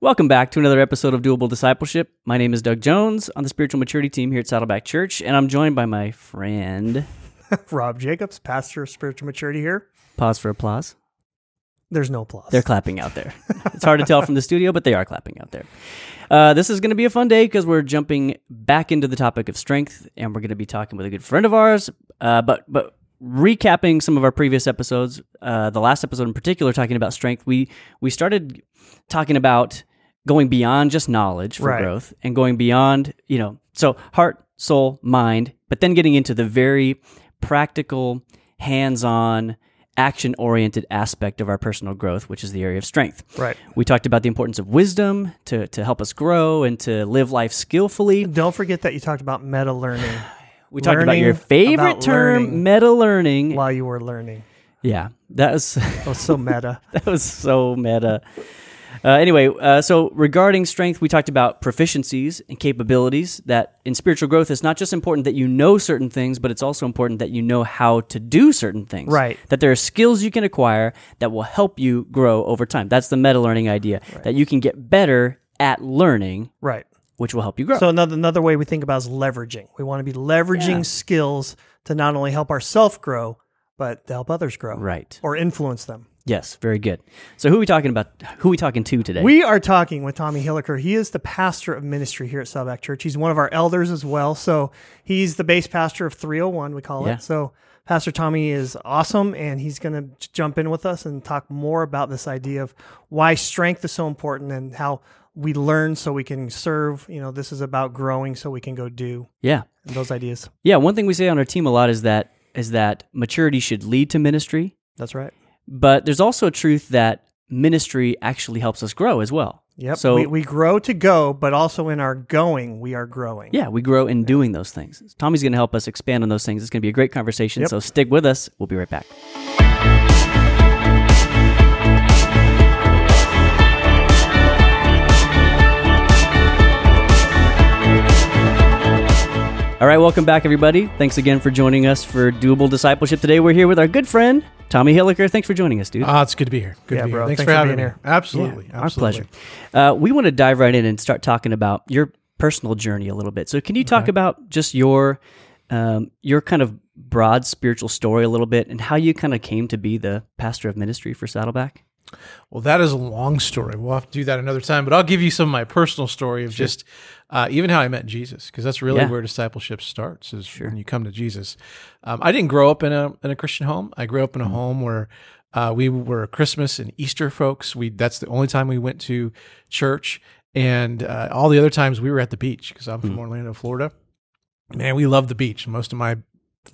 Welcome back to another episode of Doable Discipleship. My name is Doug Jones on the spiritual maturity team here at Saddleback Church, and I'm joined by my friend. Rob Jacobs, pastor of spiritual maturity here. Pause for applause. There's no applause. They're clapping out there. it's hard to tell from the studio, but they are clapping out there. Uh, this is going to be a fun day because we're jumping back into the topic of strength, and we're going to be talking with a good friend of ours. Uh, but but recapping some of our previous episodes, uh, the last episode in particular, talking about strength, we we started talking about going beyond just knowledge for Right. growth and going beyond you know so heart, soul, mind, but then getting into the very practical, hands-on. Action oriented aspect of our personal growth, which is the area of strength. right. We talked about the importance of wisdom to, to help us grow and to live life skillfully. Don't forget that you talked about meta learning We talked about your favorite about term, learning. meta learning. while you were learning. Yeah, that was That was so meta. that was so meta. Uh, anyway, uh, so regarding strength, we talked about proficiencies and capabilities. That in spiritual growth, it's not just important that you know certain things, but it's also important that you know how to do certain things. Right. That there are skills you can acquire that will help you grow over time. That's the meta learning idea. That you can get better at learning, right. which will help you grow. So another another way we think about is leveraging. We want to be leveraging Yeah. skills to not only help ourselves grow, but to help others grow. right. Or influence them. Yes. Very good. So who are we talking about? Who are we talking to today? We are talking with Tommy Hilliker. He is the pastor of ministry here at Saddleback Church. He's one of our elders as well. So he's the base pastor of 301, we call Yeah. it. So Pastor Tommy is awesome, and he's going to jump in with us and talk more about this idea of why strength is so important and how we learn so we can serve. You know, this is about growing so we can go do yeah. those ideas. Yeah. One thing we say on our team a lot is that is that maturity should lead to ministry, That's right. But there's also a truth that ministry actually helps us grow as well. Yep. So we, we grow to go, but also in our going, we are growing. yeah, we grow in doing those things. Tommy's going to help us expand on those things. It's going to be a great conversation. Yep. So stick with us. We'll be right back. All right, welcome back, everybody. Thanks again for joining us for Doable Discipleship today. We're here with our good friend Tommy Hilliker. Thanks for joining us, dude. Ah, it's good to be here. Good Yeah, to be bro. here. Thanks, Thanks for for having me. here. Absolutely. Yeah, our pleasure. Uh, we want to dive right in and start talking about your personal journey a little bit. So, can you talk about just your um, your kind of broad spiritual story a little bit and how you kind of came to be the pastor of ministry for Saddleback? Well, that is a long story. We'll have to do that another time, but I'll give you some of my personal story of just uh, even how I met Jesus, because that's really Yeah. where discipleship starts is when you come to Jesus. Um, I didn't grow up in a in a Christian home. I grew up in a home where uh, we were Christmas and Easter folks. We that's the only time we went to church, and uh, all the other times we were at the beach because I'm from Orlando, Florida. Man, we love the beach. Most of my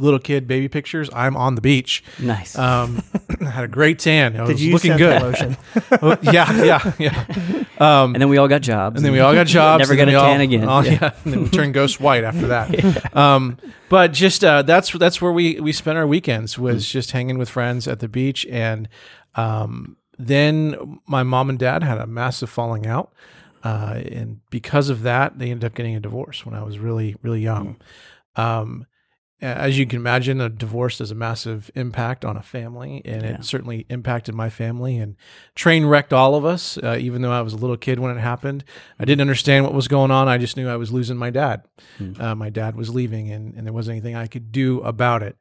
little kid baby pictures, I'm on the beach. Nice. Um, I had a great tan. I was Did you looking use good. lotion? Oh, yeah, yeah, yeah. Um, and then we all got jobs. and then we all got jobs. Never and got a we all- tan again. all- Yeah. yeah. and then we turned ghost white after that. um, but just uh, that's that's where we we spent our weekends was just hanging with friends at the beach, and um, then my mom and dad had a massive falling out, uh, and because of that, they ended up getting a divorce when I was really really young. Um, as you can imagine, a divorce has a massive impact on a family, and Yeah. it certainly impacted my family and train wrecked all of us. Uh, even though I was a little kid when it happened, I didn't understand what was going on. I just knew I was losing my dad. Uh, my dad was leaving, and, and there wasn't anything I could do about it.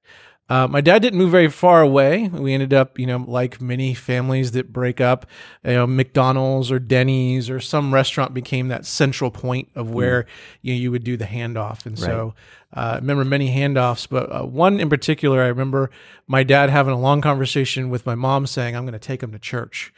Uh, my dad didn't move very far away. We ended up, you know, like many families that break up, you know, McDonald's or Denny's or some restaurant became that central point of where you know, you would do the handoff. And so uh, I remember many handoffs, but uh, one in particular, I remember my dad having a long conversation with my mom saying, I'm going to take him to church.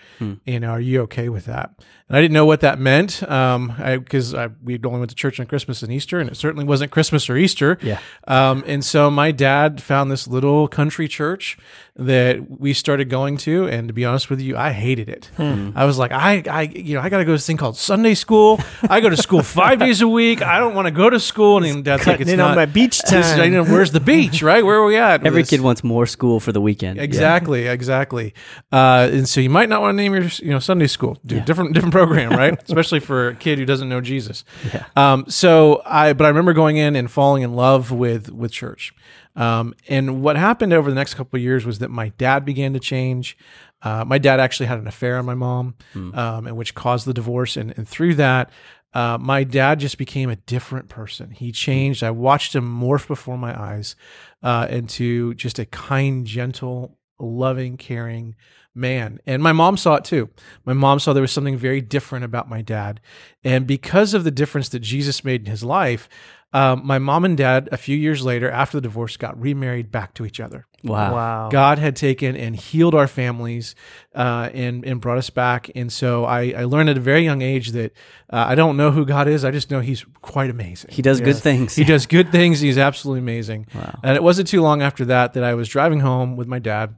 You know, are you okay with that? And I didn't know what that meant um, because I, we only went to church on Christmas and Easter, and it certainly wasn't Christmas or Easter. Yeah. Um, and so my dad found this little country church that we started going to, and to be honest with you, I hated it. I was like, I, I, you know, I got to go to this thing called Sunday school. I go to school five days a week. I don't want to go to school. And dad's like, it's in not. on my beach this is- time. you know, where's the beach? Right? Where are we at? Every kid wants more school for the weekend. Yeah. Exactly, exactly. Uh, and so you might not want to name your you know Sunday school, do Yeah. different different program, right? Especially for a kid who doesn't know Jesus. Yeah. Um, so I, but I remember going in and falling in love with with church. Um, and what happened over the next couple of years was that my dad began to change. Uh, my dad actually had an affair on my mom, um, and which caused the divorce. And, and through that, uh, my dad just became a different person. He changed. I watched him morph before my eyes uh, into just a kind, gentle, loving, caring man. And my mom saw it too. My mom saw there was something very different about my dad. And because of the difference that Jesus made in his life, um, my mom and dad, a few years later, after the divorce, got remarried back to each other. Wow. Wow. God had taken and healed our families uh, and and brought us back. And so I, I learned at a very young age that uh, I don't know who God is. I just know He's quite amazing. He does good things. He does good things. He's absolutely amazing. Wow. And it wasn't too long after that that I was driving home with my dad.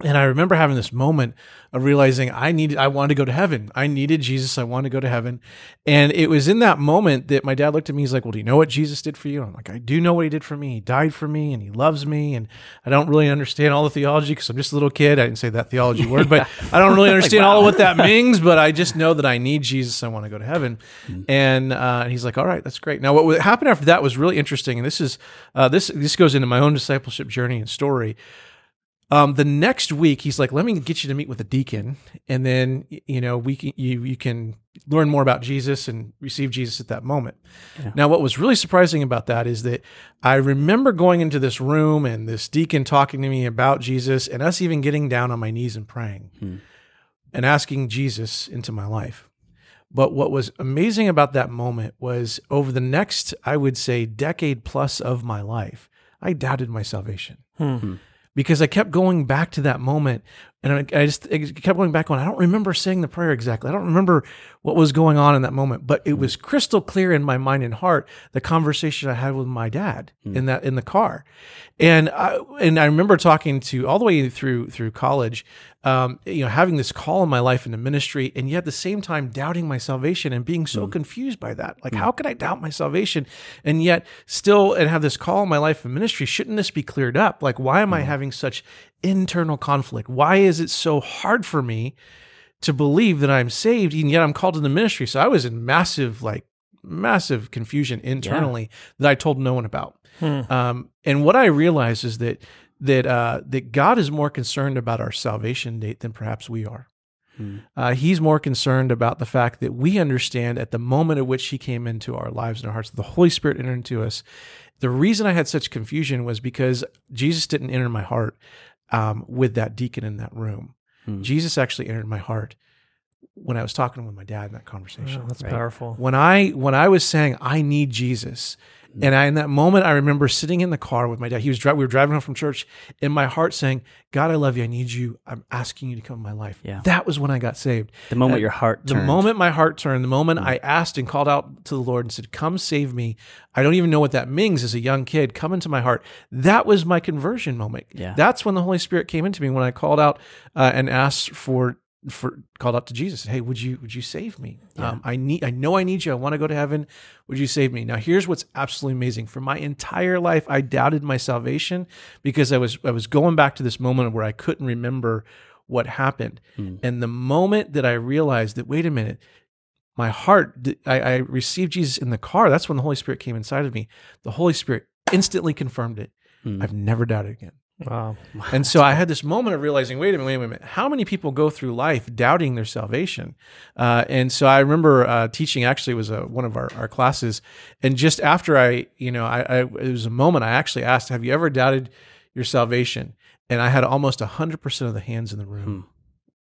And I remember having this moment of realizing I needed, I wanted to go to heaven. I needed Jesus. I wanted to go to heaven. And it was in that moment that my dad looked at me. He's like, Well, do you know what Jesus did for you? And I'm like, I do know what he did for me. He died for me and he loves me. And I don't really understand all the theology because I'm just a little kid. I didn't say that theology word, but I don't really understand all of what that means. But I just know that I need Jesus. I want to go to heaven. And, uh, and he's like, All right, that's great. Now, what happened after that was really interesting. And this is, uh, this, this goes into my own discipleship journey and story. Um, the next week, he's like, "Let me get you to meet with a deacon, and then you know we can you you can learn more about Jesus and receive Jesus at that moment." Now, what was really surprising about that is that I remember going into this room and this deacon talking to me about Jesus, and us even getting down on my knees and praying hmm. and asking Jesus into my life. But what was amazing about that moment was over the next, I would say, decade plus of my life, I doubted my salvation hmm. Hmm. Because I kept going back to that moment, and I, I just I kept going back on. I don't remember saying the prayer exactly. I don't remember what was going on in that moment, but it was hmm. crystal clear in my mind and heart the conversation I had with my dad hmm. in that in the car, and I, and I remember talking to all the way through through college, um, you know, having this call in my life in the ministry, and yet at the same time doubting my salvation and being so hmm. confused by that. Like, how could I doubt my salvation and yet still and have this call in my life in ministry? Shouldn't this be cleared up? Like, why am I having such internal conflict? Why is it so hard for me to believe that I'm saved and yet I'm called into ministry? So I was in massive, like, massive confusion internally that I told no one about. Um, and what I realized is that that uh, that God is more concerned about our salvation date than perhaps we are. Uh, he's more concerned about the fact that we understand at the moment at which He came into our lives and our hearts, the Holy Spirit entered into us. The reason I had such confusion was because Jesus didn't enter my heart um, with that deacon in that room. Jesus actually entered my heart when I was talking with my dad in that conversation Wow, that's Right. powerful. when I when I was saying I need Jesus, and I in that moment I remember sitting in the car with my dad. He was driving. We were driving home from church, in my heart saying, "God, I love you. I need you. I'm asking you to come in my life." Yeah. that was when I got saved. The moment And your heart the moment my heart turned, the moment I asked and called out to the Lord and said, "Come save me." I don't even know what that means as a young kid. Come into my heart. That was my conversion moment. Yeah. That's when the Holy Spirit came into me when I called out uh, and asked for for called out to Jesus. Hey, would you would you save me? Um, I need. I know I need you. I want to go to heaven. Would you save me? Now, here's what's absolutely amazing. For my entire life, I doubted my salvation because I was I was going back to this moment where I couldn't remember what happened. And the moment that I realized that, wait a minute, my heart, I, I received Jesus in the car. That's when the Holy Spirit came inside of me. The Holy Spirit instantly confirmed it. I've never doubted again. Wow. And so I had this moment of realizing, wait a minute, wait a minute, how many people go through life doubting their salvation? Uh, and so I remember uh, teaching, actually, it was a, one of our, our classes. And just after I, you know, I, I, it was a moment I actually asked, have you ever doubted your salvation? And I had almost 100% of the hands in the room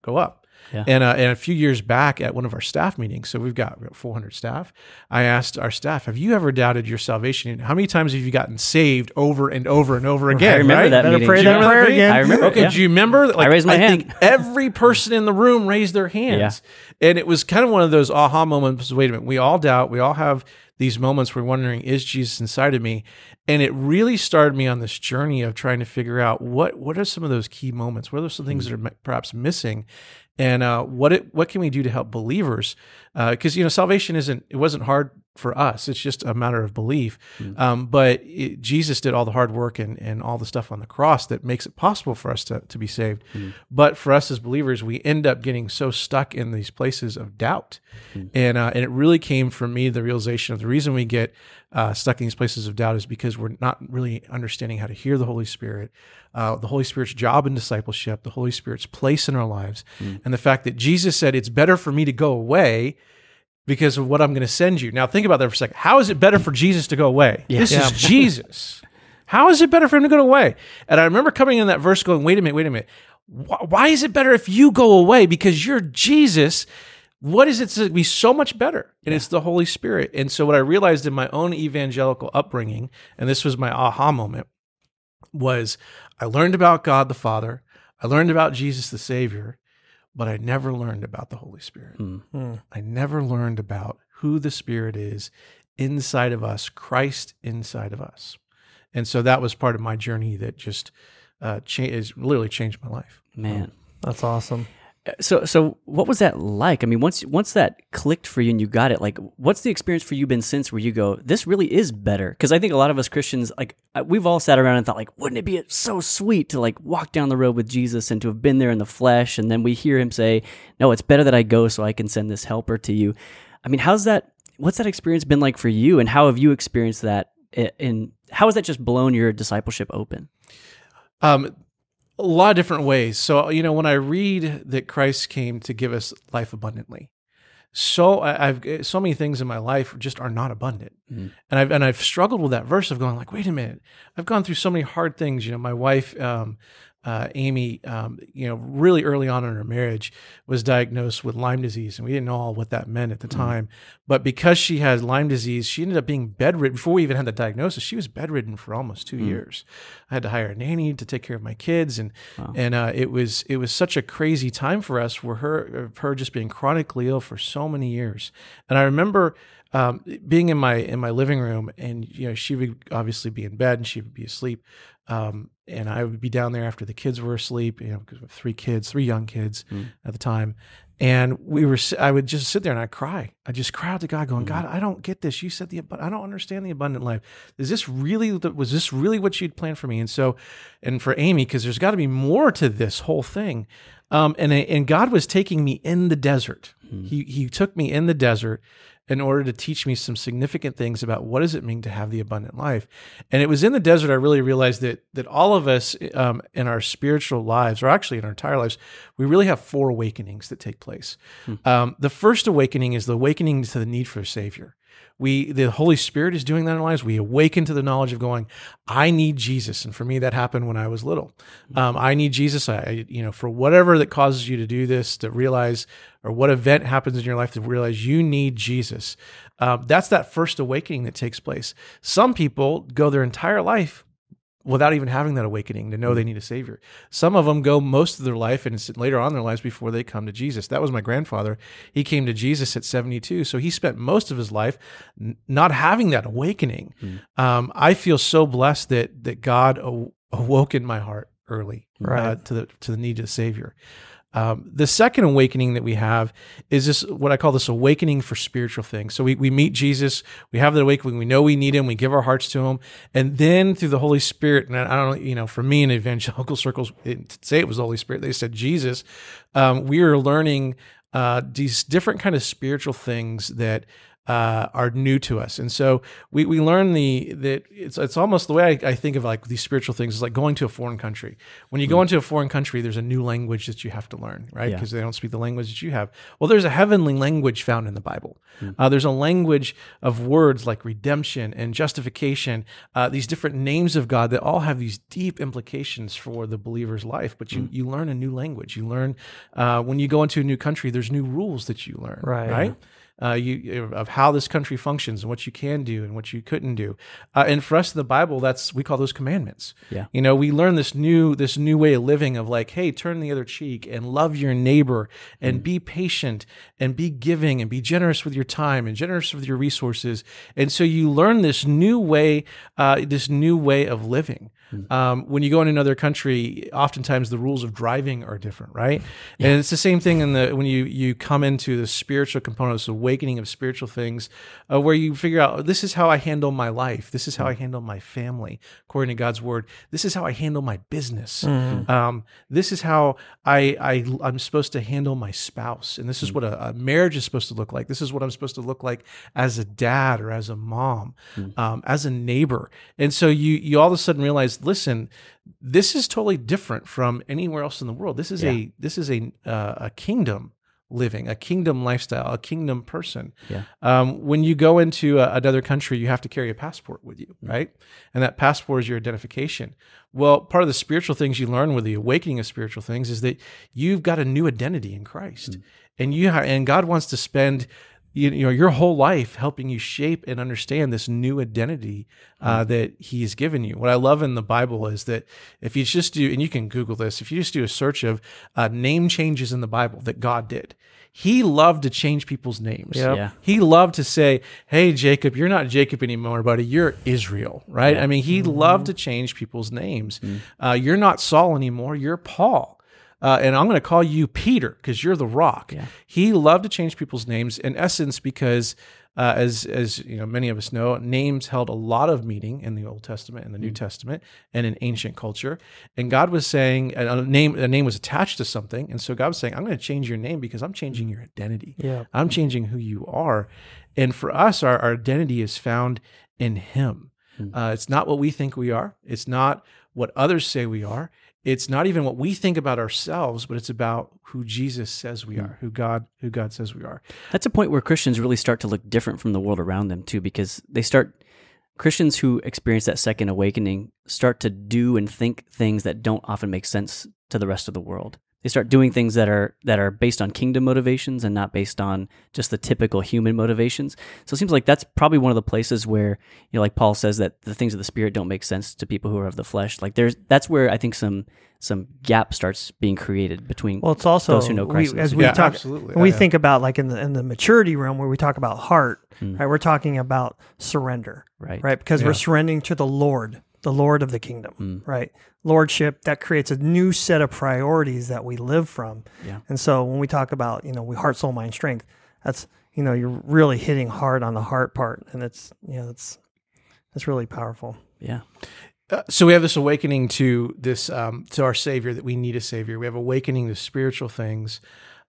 go up. Yeah. And, uh, and a few years back at one of our staff meetings, so we've got, we've got 400 staff. I asked our staff, "Have you ever doubted your salvation? How many times have you gotten saved over and over and over again?" I remember right? that Better meeting. pray that remember prayer meeting? again. I remember. Okay, yeah. do you remember? Like, I raised my think hand. every person in the room raised their hands, and it was kind of one of those aha moments. Wait a minute, we all doubt. We all have these moments where we're wondering, is Jesus inside of me? And it really started me on this journey of trying to figure out what what are some of those key moments. What are some things that are perhaps missing? And uh, what it, what can we do to help believers? Because you know, salvation isn't it wasn't hard for us. It's just a matter of belief. Mm. Um, but it, Jesus did all the hard work and, and all the stuff on the cross that makes it possible for us to, to be saved. Mm. But for us as believers, we end up getting so stuck in these places of doubt. Mm. And, uh, and it really came from me, the realization of the reason we get uh, stuck in these places of doubt is because we're not really understanding how to hear the Holy Spirit, uh, the Holy Spirit's job in discipleship, the Holy Spirit's place in our lives, Mm. and the fact that Jesus said, It's better for me to go away because of what I'm going to send you. Now, think about that for a second. How is it better for Jesus to go away? This Yeah. is Jesus. How is it better for him to go away? And I remember coming in that verse going, wait a minute, wait a minute. Wh- Why is it better if you go away? Because you're Jesus. What is it to be so much better? And it's the Holy Spirit. And so, what I realized in my own evangelical upbringing, and this was my aha moment, was I learned about God the Father, I learned about Jesus the Savior, but I never learned about the Holy Spirit. Mm. Mm. I never learned about who the Spirit is inside of us, Christ inside of us. And so that was part of my journey that just uh, cha- is literally changed my life. Man. That's awesome. So so what was that like? I mean, once once that clicked for you and you got it, like what's the experience for you been since where you go, this really is better? Because I think a lot of us Christians, like uh, we've all sat around and thought, like, wouldn't it be so sweet to like walk down the road with Jesus and to have been there in the flesh? And then we hear him say, "No, it's better that I go so I can send this helper to you." I mean, how's that? What's that experience been like for you? And how have you experienced that? And how has that just blown your discipleship open? Um, a lot of different ways. So, you know, when I read that Christ came to give us life abundantly, so I've so many things in my life just are not abundant, Mhm. and I've and I've struggled with that verse of going like, wait a minute, I've gone through so many hard things. You know, my wife, um, uh, Amy, um, you know, really early on in her marriage was diagnosed with Lyme disease, and we didn't know all what that meant at the time. But because she had Lyme disease, she ended up being bedridden before we even had the diagnosis. She was bedridden for almost two years. I had to hire a nanny to take care of my kids, and and uh, it was it was such a crazy time for us, where her her just being chronically ill for so many years. And I remember um, being in my in my living room, and you know she would obviously be in bed and she would be asleep, um, and I would be down there after the kids were asleep. You know, because we have three kids, three young kids Mm. at the time, and we were. I would just sit there and I'd cry. I just cry out to God, going, Mm. God, I don't get this. You said the, but I don't understand the abundant life. Is this really? the- Was this really what you'd planned for me? And so, and for Amy, because there's got to be more to this whole thing. Um, and and God was taking me in the desert. He he took me in the desert in order to teach me some significant things about what does it mean to have the abundant life. And it was in the desert I really realized that that all of us um, in our spiritual lives, or actually in our entire lives, we really have four awakenings that take place. Um, the first awakening is the awakening to the need for a savior. We, the Holy Spirit is doing that in our lives. We awaken to the knowledge of going, I need Jesus. And for me, that happened when I was little. Um, I need Jesus. I, I- you know, for whatever that causes you to do this, to realize, or what event happens in your life to realize you need Jesus. Um, that's that first awakening that takes place. Some people go their entire life without even having that awakening to know they need a savior. Some of them go most of their life and it's later on in their lives before they come to Jesus. That was my grandfather. He came to Jesus at 72. So he spent most of his life n- not having that awakening. Um, I feel so blessed that, that God aw- awoke in my heart early uh, to the, to the need of a savior. Um, the second awakening that we have is this what I call this awakening for spiritual things. So we, we meet Jesus, we have that awakening, we know we need him, we give our hearts to him, and then through the Holy Spirit, and I don't know, you know, for me in evangelical circles, it, say it was the Holy Spirit, they said Jesus, um, we are learning uh, these different kind of spiritual things that uh, are new to us, and so we we learn the that it's it's almost the way I, I think of like these spiritual things is like going to a foreign country. When you go into a foreign country, there's a new language that you have to learn, right? Yeah. Because they don't speak the language that you have. Well, there's a heavenly language found in the Bible. Uh, there's a language of words like redemption and justification. Uh, these different names of God that all have these deep implications for the believer's life. But you you learn a new language. You learn uh, when you go into a new country. There's new rules that you learn, Right. Right uh, you of how this country functions and what you can do and what you couldn't do. Uh, and for us in the Bible, that's we call those commandments. Yeah. You know, we learn this new this new way of living of like, hey, turn the other cheek and love your neighbor and be patient and be giving and be generous with your time and generous with your resources. And so you learn this new way, uh, this new way of living. Um, when you go in another country, oftentimes the rules of driving are different, right? And it's the same thing in the when you you come into the spiritual components, awakening of spiritual things, uh, where you figure out this is how I handle my life, this is how I handle my family, according to God's word. This is how I handle my business. Um, this is how I, I I'm supposed to handle my spouse, and this is what a, a marriage is supposed to look like. This is what I'm supposed to look like as a dad or as a mom, um, as a neighbor. And so you you all of a sudden realize, listen, this is totally different from anywhere else in the world. This is a this is a uh, a kingdom living, a kingdom lifestyle, a kingdom person. Yeah. Um, when you go into a, another country, you have to carry a passport with you, right? And that passport is your identification. Well, part of the spiritual things you learn with the awakening of spiritual things is that you've got a new identity in Christ, and you ha- and God wants to spend you, you know your whole life helping you shape and understand this new identity uh, that He has given you. What I love in the Bible is that if you just do, and you can Google this, if you just do a search of uh, name changes in the Bible that God did, He loved to change people's names. Yep. Yeah. He loved to say, "Hey, Jacob, you're not Jacob anymore, buddy. You're Israel." Right? I mean, he loved to change people's names. Uh, you're not Saul anymore. You're Paul. Uh, and I'm going to call you Peter because you're the rock. He loved to change people's names in essence because, uh, as as you know, many of us know, names held a lot of meaning in the Old Testament and the New Testament and in ancient culture. And God was saying a name a name was attached to something, and so God was saying, "I'm going to change your name because I'm changing your identity. Yeah. I'm changing who you are." And for us, our, our identity is found in Him. Uh, it's not what we think we are. It's not what others say we are. It's not even what we think about ourselves, but it's about who Jesus says we hmm. are, who God, who God says we are. That's a point where Christians really start to look different from the world around them too, because they start Christians who experience that second awakening start to do and think things that don't often make sense to the rest of the world. They start doing things that are that are based on kingdom motivations and not based on just the typical human motivations. So it seems like that's probably one of the places where you know, like Paul says that the things of the spirit don't make sense to people who are of the flesh. Like there's that's where I think some some gap starts being created between Well, it's also those who know Christ. we, as we Yeah, talk, absolutely. when we Yeah. think about like in the in the maturity realm where we talk about heart, mm. right? We're talking about surrender, right. right? Because Yeah. we're surrendering to the Lord, the Lord of the kingdom, right? Lordship that creates a new set of priorities that we live from. Yeah. And so when we talk about you know we heart, soul, mind, strength, that's you know you're really hitting hard on the heart part, and it's you know it's it's really powerful. Yeah. Uh, so we have this awakening to this um, to our Savior that we need a Savior. We have awakening to spiritual things,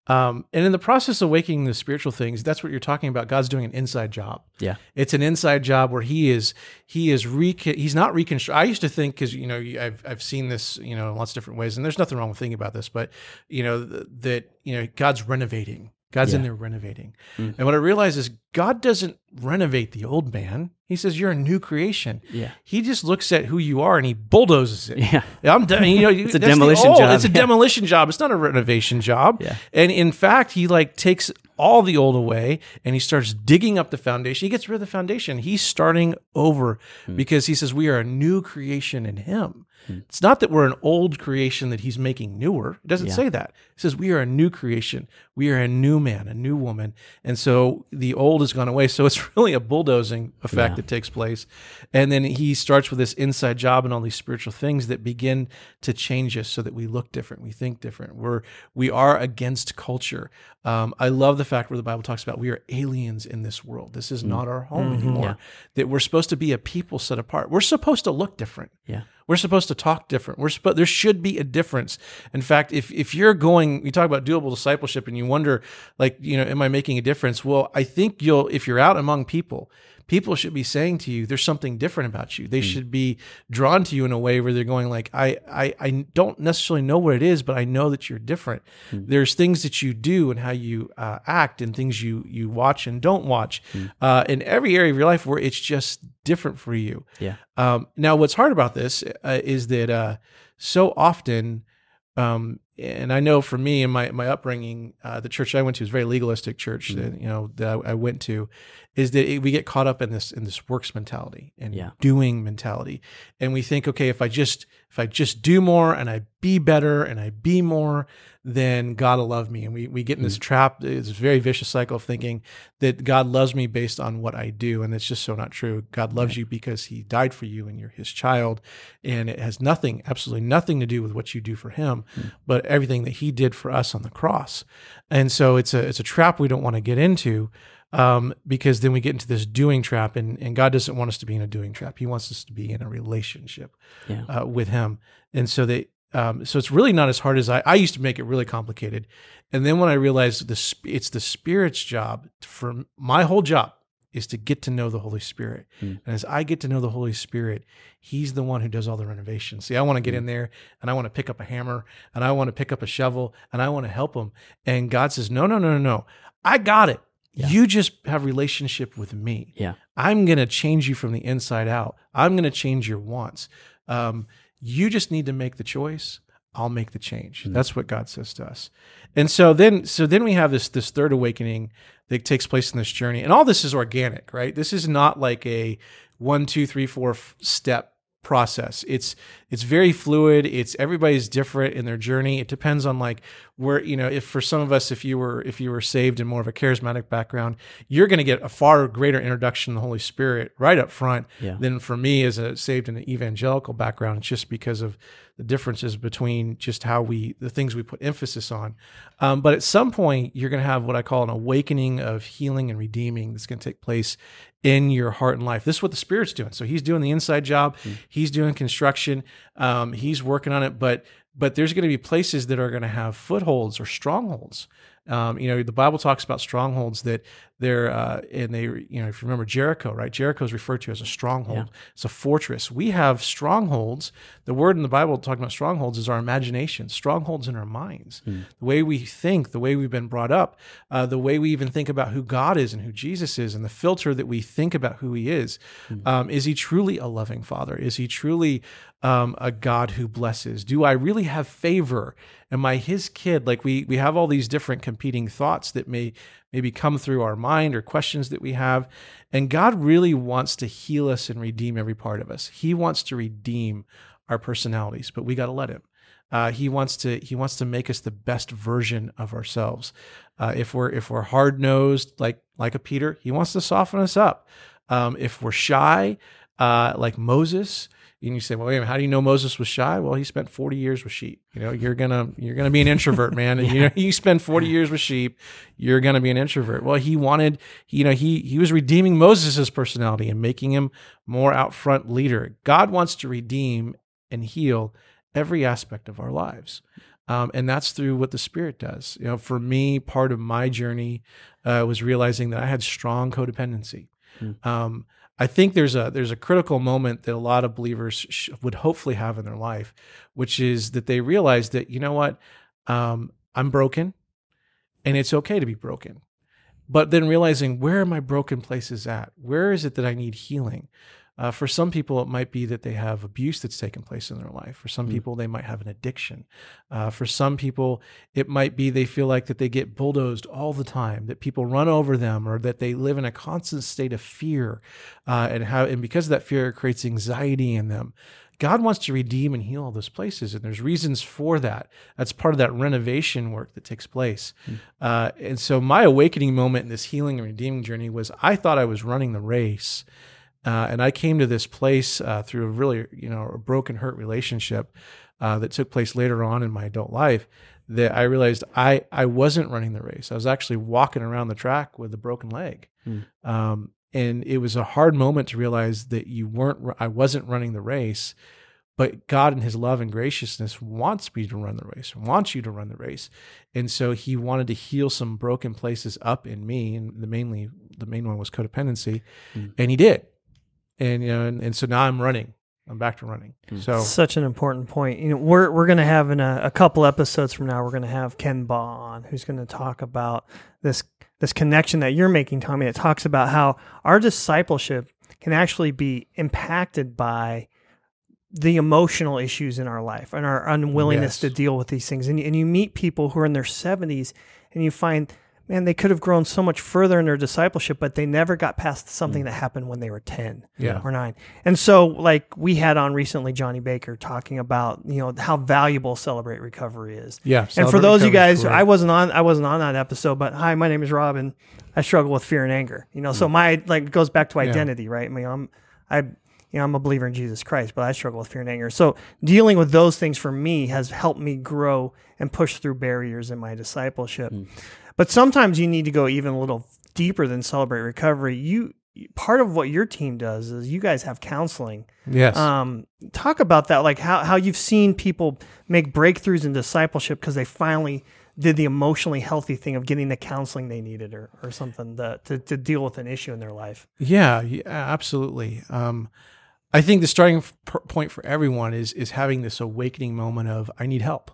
um, and in the process of waking the spiritual things, that's what you're talking about. God's doing an inside job. Yeah. It's an inside job where he is he is re he's not reconstruct. I used to think because you know I've I've seen this you know in lots of different ways, and there's nothing wrong with thinking about this, but you know th- that you know God's renovating. God's in there renovating. And what I realize is God doesn't renovate the old man. He says you're a new creation. Yeah. He just looks at who you are and he bulldozes it. Yeah. I'm done. You know, it's a demolition job, It's a yeah. demolition job. It's not a renovation job. Yeah. And in fact, he like takes all the old away and he starts digging up the foundation. He gets rid of the foundation. He's starting over Hmm. because he says we are a new creation in him. Hmm. It's not that we're an old creation that he's making newer. It doesn't Yeah. say that. It says we are a new creation. We are a new man, a new woman. And so the old has gone away. So it's really a bulldozing effect Yeah. that takes place. And then he starts with this inside job and all these spiritual things that begin to change us so that we look different, we think different. We're we are against culture. Um, I love the fact where the Bible talks about we are aliens in this world. This is mm. not our home mm-hmm. anymore. Yeah. That we're supposed to be a people set apart. We're supposed to look different. Yeah. We're supposed to talk different. We're supposed there should be a difference. In fact, if if you're going, you talk about doable discipleship, and you wonder, like, you know, am I making a difference? Well, I think you'll if you're out among people, people should be saying to you, there's something different about you. They should be drawn to you in a way where they're going, like, I I I don't necessarily know what it is, but I know that you're different. There's things that you do and how you uh, act, and things you you watch and don't watch, uh, in every area of your life where it's just different for you. Yeah. Um, now, what's hard about this uh, is that uh, so often um, and I know for me and my my upbringing, uh, the church I went to is very legalistic church. Mm-hmm. That you know that I, I went to, is that it, we get caught up in this in this works mentality and Yeah. doing mentality, and we think, okay, if I just if I just do more and I be better and I be more, then God will love me. And we we get in this trap. It's a very vicious cycle of thinking that God loves me based on what I do, and it's just so not true. God loves you because He died for you and you're His child, and it has nothing, absolutely nothing to do with what you do for Him, but everything that He did for us on the cross. And so it's a it's a trap we don't want to get into. Um, because then we get into this doing trap, and, and God doesn't want us to be in a doing trap. He wants us to be in a relationship Yeah. uh, with Him, and so they um, so it's really not as hard as I, I used to make it really complicated. And then when I realized the it's the Spirit's job for my whole job is to get to know the Holy Spirit. Mm. And as I get to know the Holy Spirit, He's the one who does all the renovations. See, I want to get in there and I want to pick up a hammer and I want to pick up a shovel and I want to help Him. And God says, No, no, no, no, no. I got it. Yeah. You just have relationship with me. Yeah. I'm going to change you from the inside out. I'm going to change your wants. Um, you just need to make the choice. I'll make the change. Mm. That's what God says to us. And so then, so then we have this this third awakening that takes place in this journey, and all this is organic, right? This is not like a one, two, three, four step process. It's it's very fluid. It's everybody's different in their journey. It depends on like where you know if for some of us if you were if you were saved in more of a charismatic background, you're going to get a far greater introduction to the Holy Spirit right up front Yeah. than for me as a saved in an evangelical background. It's just because of the differences between just how we the things we put emphasis on. Um, but at some point, you're going to have what I call an awakening of healing and redeeming that's going to take place in your heart and life. This is what the Spirit's doing. So He's doing the inside job. He's doing construction. Um, he's working on it. But but there's going to be places that are going to have footholds or strongholds. Um, you know, the Bible talks about strongholds that they're, uh, and they, you know, if you remember Jericho, right? Jericho is referred to as a stronghold. It's a fortress. We have strongholds. The word in the Bible talking about strongholds is our imagination, strongholds in our minds, the way we think, the way we've been brought up, uh, the way we even think about who God is and who Jesus is, and the filter that we think about who He is. Um, is He truly a loving Father? Is He truly um, a God who blesses? Do I really have favor? Am I His kid? Like we we have all these different competing thoughts that may maybe come through our mind or questions that we have, and God really wants to heal us and redeem every part of us. He wants to redeem our personalities, but we got to let Him. Uh, he wants to he wants to make us the best version of ourselves. Uh, if we're if we're hard nosed like like a Peter, he wants to soften us up. Um, if we're shy, uh, like Moses, and you say, well, wait a minute, how do you know Moses was shy? Well, he spent 40 years with sheep. You know, you're gonna you're gonna be an introvert, man. And you know, you spend 40 years with sheep, you're gonna be an introvert. Well, he wanted, you know, he he was redeeming Moses' personality and making him more out front leader. God wants to redeem and heal every aspect of our lives. Um, and that's through what the Spirit does. You know, for me, part of my journey uh, was realizing that I had strong codependency. Um, I think there's a there's a critical moment that a lot of believers sh- would hopefully have in their life, which is that they realize that you know what, um, I'm broken, and it's okay to be broken. But then realizing where are my broken places at? Where is it that I need healing? Uh, for some people, it might be that they have abuse that's taken place in their life. For some people, they might have an addiction. Uh, for some people, it might be they feel like that they get bulldozed all the time, that people run over them, or that they live in a constant state of fear, uh, and how and because of that fear, it creates anxiety in them. God wants to redeem and heal all those places, and there's reasons for that. That's part of that renovation work that takes place. Uh, and so, my awakening moment in this healing and redeeming journey was I thought I was running the race. Uh, and I came to this place uh, through a really, you know, a broken, hurt relationship uh, that took place later on in my adult life. That I realized I I wasn't running the race. I was actually walking around the track with a broken leg, Hmm. um, and it was a hard moment to realize that you weren't. I wasn't running the race, but God, in His love and graciousness, wants me to run the race. Wants you to run the race, and so He wanted to heal some broken places up in me, and the mainly the main one was codependency, Hmm. and He did and you know, and, and so now I'm running. I'm back to running. Hmm. So Such an important point. You know, we're we're going to have in a, a couple episodes from now, we're going to have Ken Baugh on, who's going to talk about this this connection that you're making, Tommy. That talks about how our discipleship can actually be impacted by the emotional issues in our life and our unwillingness Yes. to deal with these things. And, and you meet people who are in their 70s and you find, man, they could have grown so much further in their discipleship, but they never got past something that happened when they were 10 Yeah. or 9. And so, like, we had on recently Johnny Baker talking about, you know, how valuable Celebrate Recovery is. Yeah. And for those of you guys. I wasn't on I wasn't on that episode, but hi, my name is Rob and I struggle with fear and anger. You know, so my like it goes back to identity, right? I mean, I'm I you know, I'm a believer in Jesus Christ, but I struggle with fear and anger. So dealing with those things for me has helped me grow and push through barriers in my discipleship. But sometimes you need to go even a little deeper than celebrate recovery. You part of what your team does is you guys have counseling. yes. Um, talk about that, like how, how you've seen people make breakthroughs in discipleship because they finally did the emotionally healthy thing of getting the counseling they needed or, or something that, to, to deal with an issue in their life. Yeah, yeah absolutely. Um, I think the starting f- point for everyone is is having this awakening moment of I need help.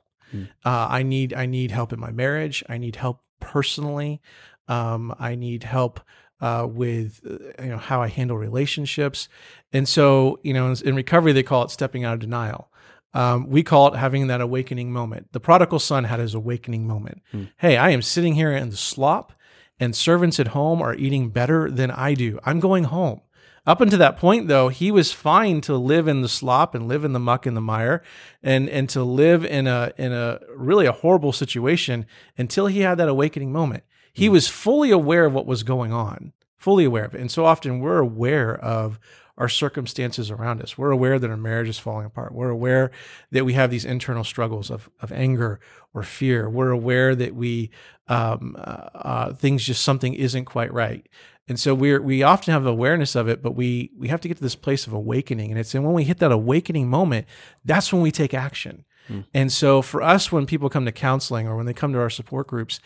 Uh, I need I need help in my marriage. I need help personally. Um, I need help uh, with uh, you know how I handle relationships. And so you know in, recovery they call it stepping out of denial. Um, we call it having that awakening moment. The prodigal son had his awakening moment. Hey, I am sitting here in the slop, and servants at home are eating better than I do. I'm going home. Up until that point, though, he was fine to live in the slop and live in the muck and the mire, and and to live in a in a really a horrible situation until he had that awakening moment. He was fully aware of what was going on, fully aware of it. And so often we're aware of our circumstances around us. We're aware that our marriage is falling apart. We're aware that we have these internal struggles of, of anger or fear. We're aware that we um, uh, uh, things just something isn't quite right. And so we're we often have awareness of it, but we we have to get to this place of awakening. And it's and when we hit that awakening moment, that's when we take action. And so for us, when people come to counseling or when they come to our support groups,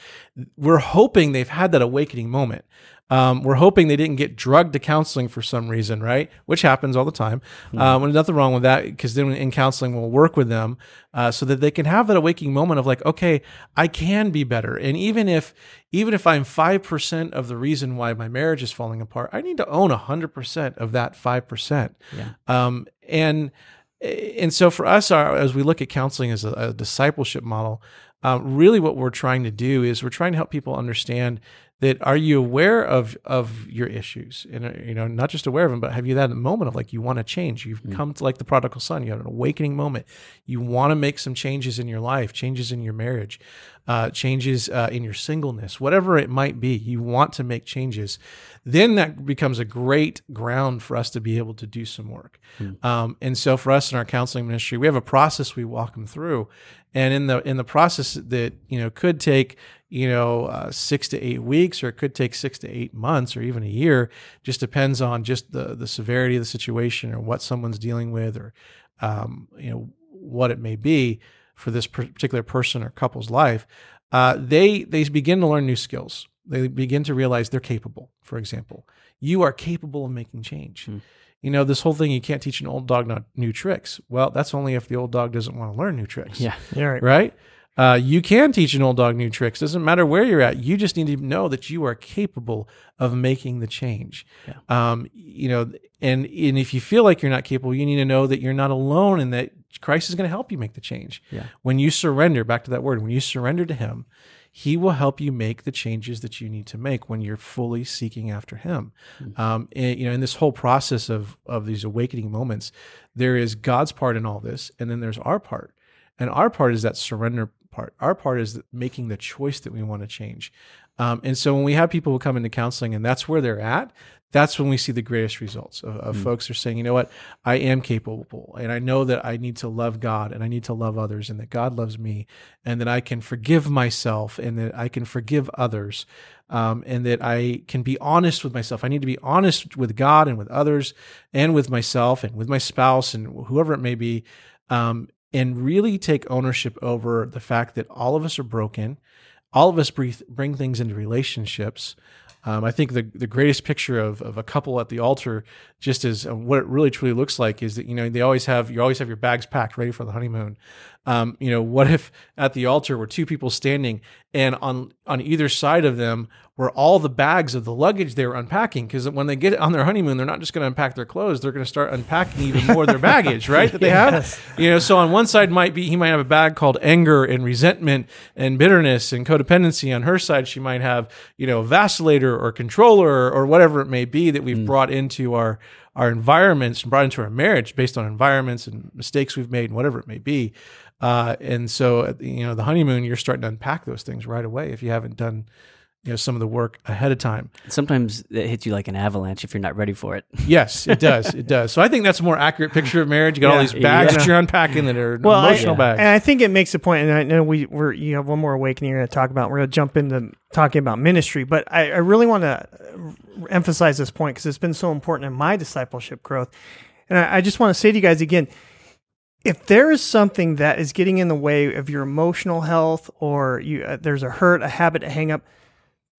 we're hoping they've had that awakening moment. Um, we're hoping they didn't get drugged to counseling for some reason, right? Which happens all the time. Um, and nothing wrong with that because then in counseling, we'll work with them uh, so that they can have that awakening moment of like, okay, I can be better. And even if even if I'm five percent of the reason why my marriage is falling apart, I need to own hundred percent of that five percent. Yeah. Um, and and so for us, our, as we look at counseling as a, a discipleship model, um, really what we're trying to do is we're trying to help people understand that are you aware of of your issues? And uh, you know not just aware of them but have you that moment of like you want to change? You've come to like the prodigal son. You have an awakening moment. You want to make some changes in your life changes in your marriage uh, changes uh, in your singleness whatever it might be you want to make changes then that becomes a great ground for us to be able to do some work. Um, and so for us in our counseling ministry we have a process we walk them through. And in the in the process that you know could take you know uh, six to eight weeks or it could take six to eight months or even a year just depends on just the the severity of the situation or what someone's dealing with or um, you know what it may be for this particular person or couple's life uh, they they begin to learn new skills they begin to realize they're capable for example you are capable of making change you know this whole thing you can't teach an old dog not new tricks well that's only if the old dog doesn't want to learn new tricks Yeah. Yeah, right. right? Uh, you can teach an old dog new tricks. Doesn't matter where you're at. You just need to know that you are capable of making the change. Um, you know, and and if you feel like you're not capable, you need to know that you're not alone and that Christ is going to help you make the change. Yeah. When you surrender, back to that word, when you surrender to Him, He will help you make the changes that you need to make when you're fully seeking after Him. Um, and, you know, in this whole process of of these awakening moments, there is God's part in all this, and then there's our part. And our part is that surrender part. Our part is making the choice that we want to change. Um, and so when we have people who come into counseling and that's where they're at, that's when we see the greatest results of, of folks are saying, you know what, I am capable and I know that I need to love God and I need to love others and that God loves me and that I can forgive myself and that I can forgive others um, and that I can be honest with myself. I need to be honest with God and with others and with myself and with my spouse and whoever it may be. Um, and really take ownership over the fact that all of us are broken. All of us bring things into relationships. Um, I think the, the greatest picture of, of a couple at the altar, just as uh, what it really truly looks like, is that you know they always have you always have your bags packed, ready for the honeymoon. Um, you know, what if at the altar were two people standing and on on either side of them were all the bags of the luggage they were unpacking? Because when they get on their honeymoon, they're not just going to unpack their clothes; they're going to start unpacking even more of their baggage, right? That they have. You know, so on one side might be he might have a bag called anger and resentment and bitterness and codependency. On her side, she might have you know vacillator or controller or whatever it may be that we've brought into our our environments and brought into our marriage based on environments and mistakes we've made and whatever it may be. Uh, and so, you know, the honeymoon, you're starting to unpack those things right away if you haven't done, you know, some of the work ahead of time. Sometimes it hits you like an avalanche if you're not ready for it. Yes, it does. It does. So I think that's a more accurate picture of marriage. You got all these bags Yeah. that you're unpacking that are Well, I- emotional bags. And I think it makes a point, and I know we we're you have one more awakening you're going to talk about. We're going to jump into talking about ministry, but I, I really want to emphasize this point because it's been so important in my discipleship growth. And I, I just want to say to you guys again, if there is something that is getting in the way of your emotional health, or you uh, there's a hurt, a habit, a hang up,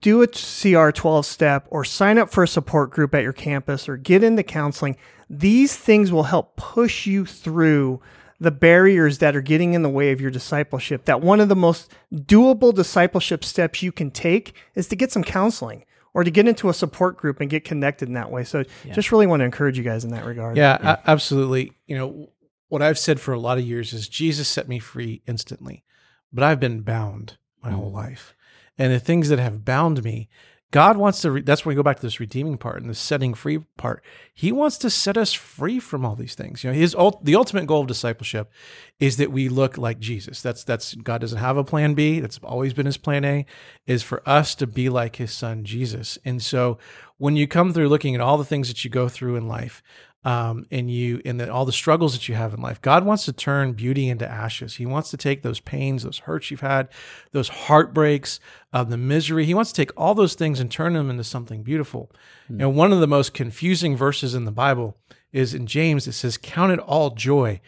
do a CR 12 step or sign up for a support group at your campus or get into counseling. These things will help push you through the barriers that are getting in the way of your discipleship. That one of the most doable discipleship steps you can take is to get some counseling or to get into a support group and get connected in that way. So just really want to encourage you guys in that regard. Yeah, a- absolutely. You know, what I've said for a lot of years is Jesus set me free instantly, but I've been bound my mm-hmm. whole life. And the things that have bound me, God wants to, re- that's where we go back to this redeeming part and the setting free part. He wants to set us free from all these things. You know, his, ult- the ultimate goal of discipleship is that we look like Jesus. That's, that's, God doesn't have a plan B. That's always been his plan A is for us to be like his son, Jesus. And so when you come through looking at all the things that you go through in life, um, and you and then all the struggles that you have in life. God wants to turn beauty into ashes. He wants to take those pains, those hurts you've had, those heartbreaks, uh, the misery. He wants to take all those things and turn them into something beautiful. And one of the most confusing verses in the Bible is in James. It says, "Count it all joy,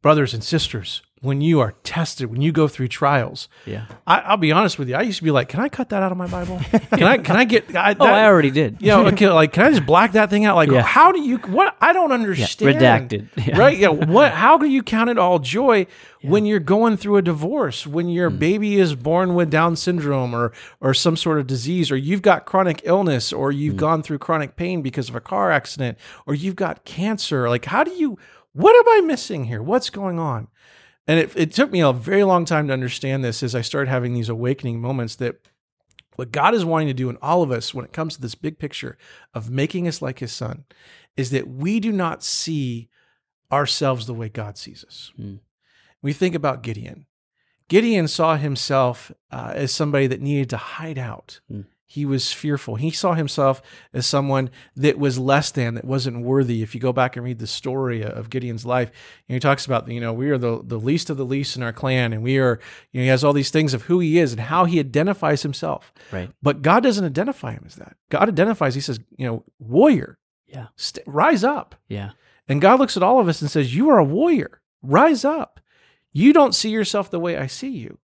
brothers and sisters." When you are tested, when you go through trials, Yeah. I, I'll be honest with you. I used to be like, "Can I cut that out of my Bible? Can I? Can I get? I, Oh, I already did. you know, like, can I just black that thing out? Like, Yeah. how do you? What? I don't understand. redacted. Yeah. Right? Yeah. What? How do you count it all joy when you're going through a divorce, when your Hmm. baby is born with Down syndrome or or some sort of disease, or you've got chronic illness, or you've Hmm. gone through chronic pain because of a car accident, or you've got cancer? Like, how do you? What am I missing here? What's going on? And it, it took me a very long time to understand this as I started having these awakening moments that what God is wanting to do in all of us when it comes to this big picture of making us like his son is that we do not see ourselves the way God sees us. Hmm. We think about Gideon. Gideon saw himself uh, as somebody that needed to hide out. Hmm. He was fearful. He saw himself as someone that was less than, that wasn't worthy. If you go back and read the story of Gideon's life, he talks about, you know, we are the, the least of the least in our clan, and we are, you know, he has all these things of who he is and how he identifies himself. Right. But God doesn't identify him as that. God identifies, he says, you know, warrior, Yeah. st- rise up. Yeah. And God looks at all of us and says, You are a warrior. Rise up. You don't see yourself the way I see you.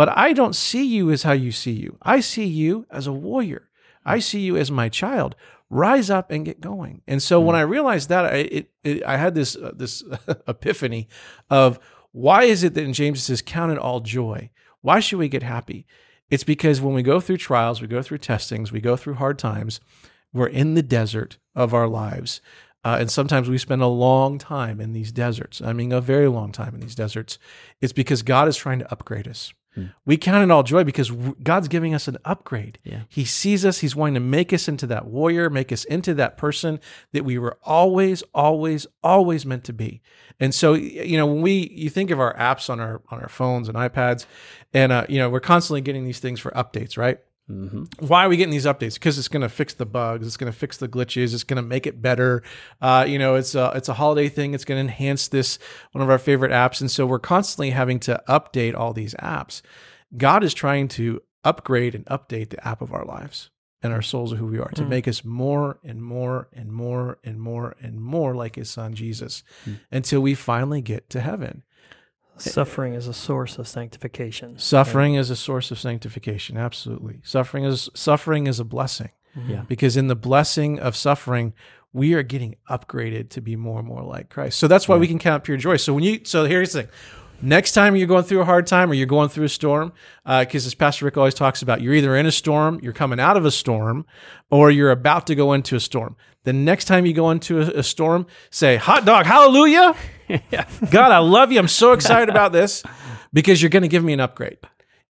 But I don't see you as how you see you. I see you as a warrior. I see you as my child. Rise up and get going. And so when I realized that, I, it, it, I had this uh, this epiphany of why is it that in James it says, "Count it all joy." Why should we get happy? It's because when we go through trials, we go through testings, we go through hard times, we're in the desert of our lives. Uh, and sometimes we spend a long time in these deserts. I mean, a very long time in these deserts. It's because God is trying to upgrade us. We count it all joy because God's giving us an upgrade. Yeah. He sees us. He's wanting to make us into that warrior, make us into that person that we were always, always, always meant to be. And so, you know, when we you think of our apps on our on our phones and iPads, and uh, you know, we're constantly getting these things for updates, right? Mm-hmm. why are we getting these updates? Because it's going to fix the bugs, it's going to fix the glitches, it's going to make it better. Uh, you know, it's a it's a holiday thing. It's going to enhance this one of our favorite apps, and so we're constantly having to update all these apps. God is trying to upgrade and update the app of our lives and our souls of who we are to hmm. make us more and more and more and more and more like His Son Jesus, hmm. until we finally get to heaven. Suffering is a source of sanctification. Suffering is a source of sanctification. Absolutely. Suffering is suffering is a blessing. Mm-hmm. Yeah. Because in the blessing of suffering, we are getting upgraded to be more and more like Christ. So that's why we can count pure joy. So when you so here's the thing. Next time you're going through a hard time or you're going through a storm, uh, because as Pastor Rick always talks about, you're either in a storm, you're coming out of a storm, or you're about to go into a storm. The next time you go into a, a storm, say, Hot dog, hallelujah. God, I love you. I'm so excited about this because you're going to give me an upgrade.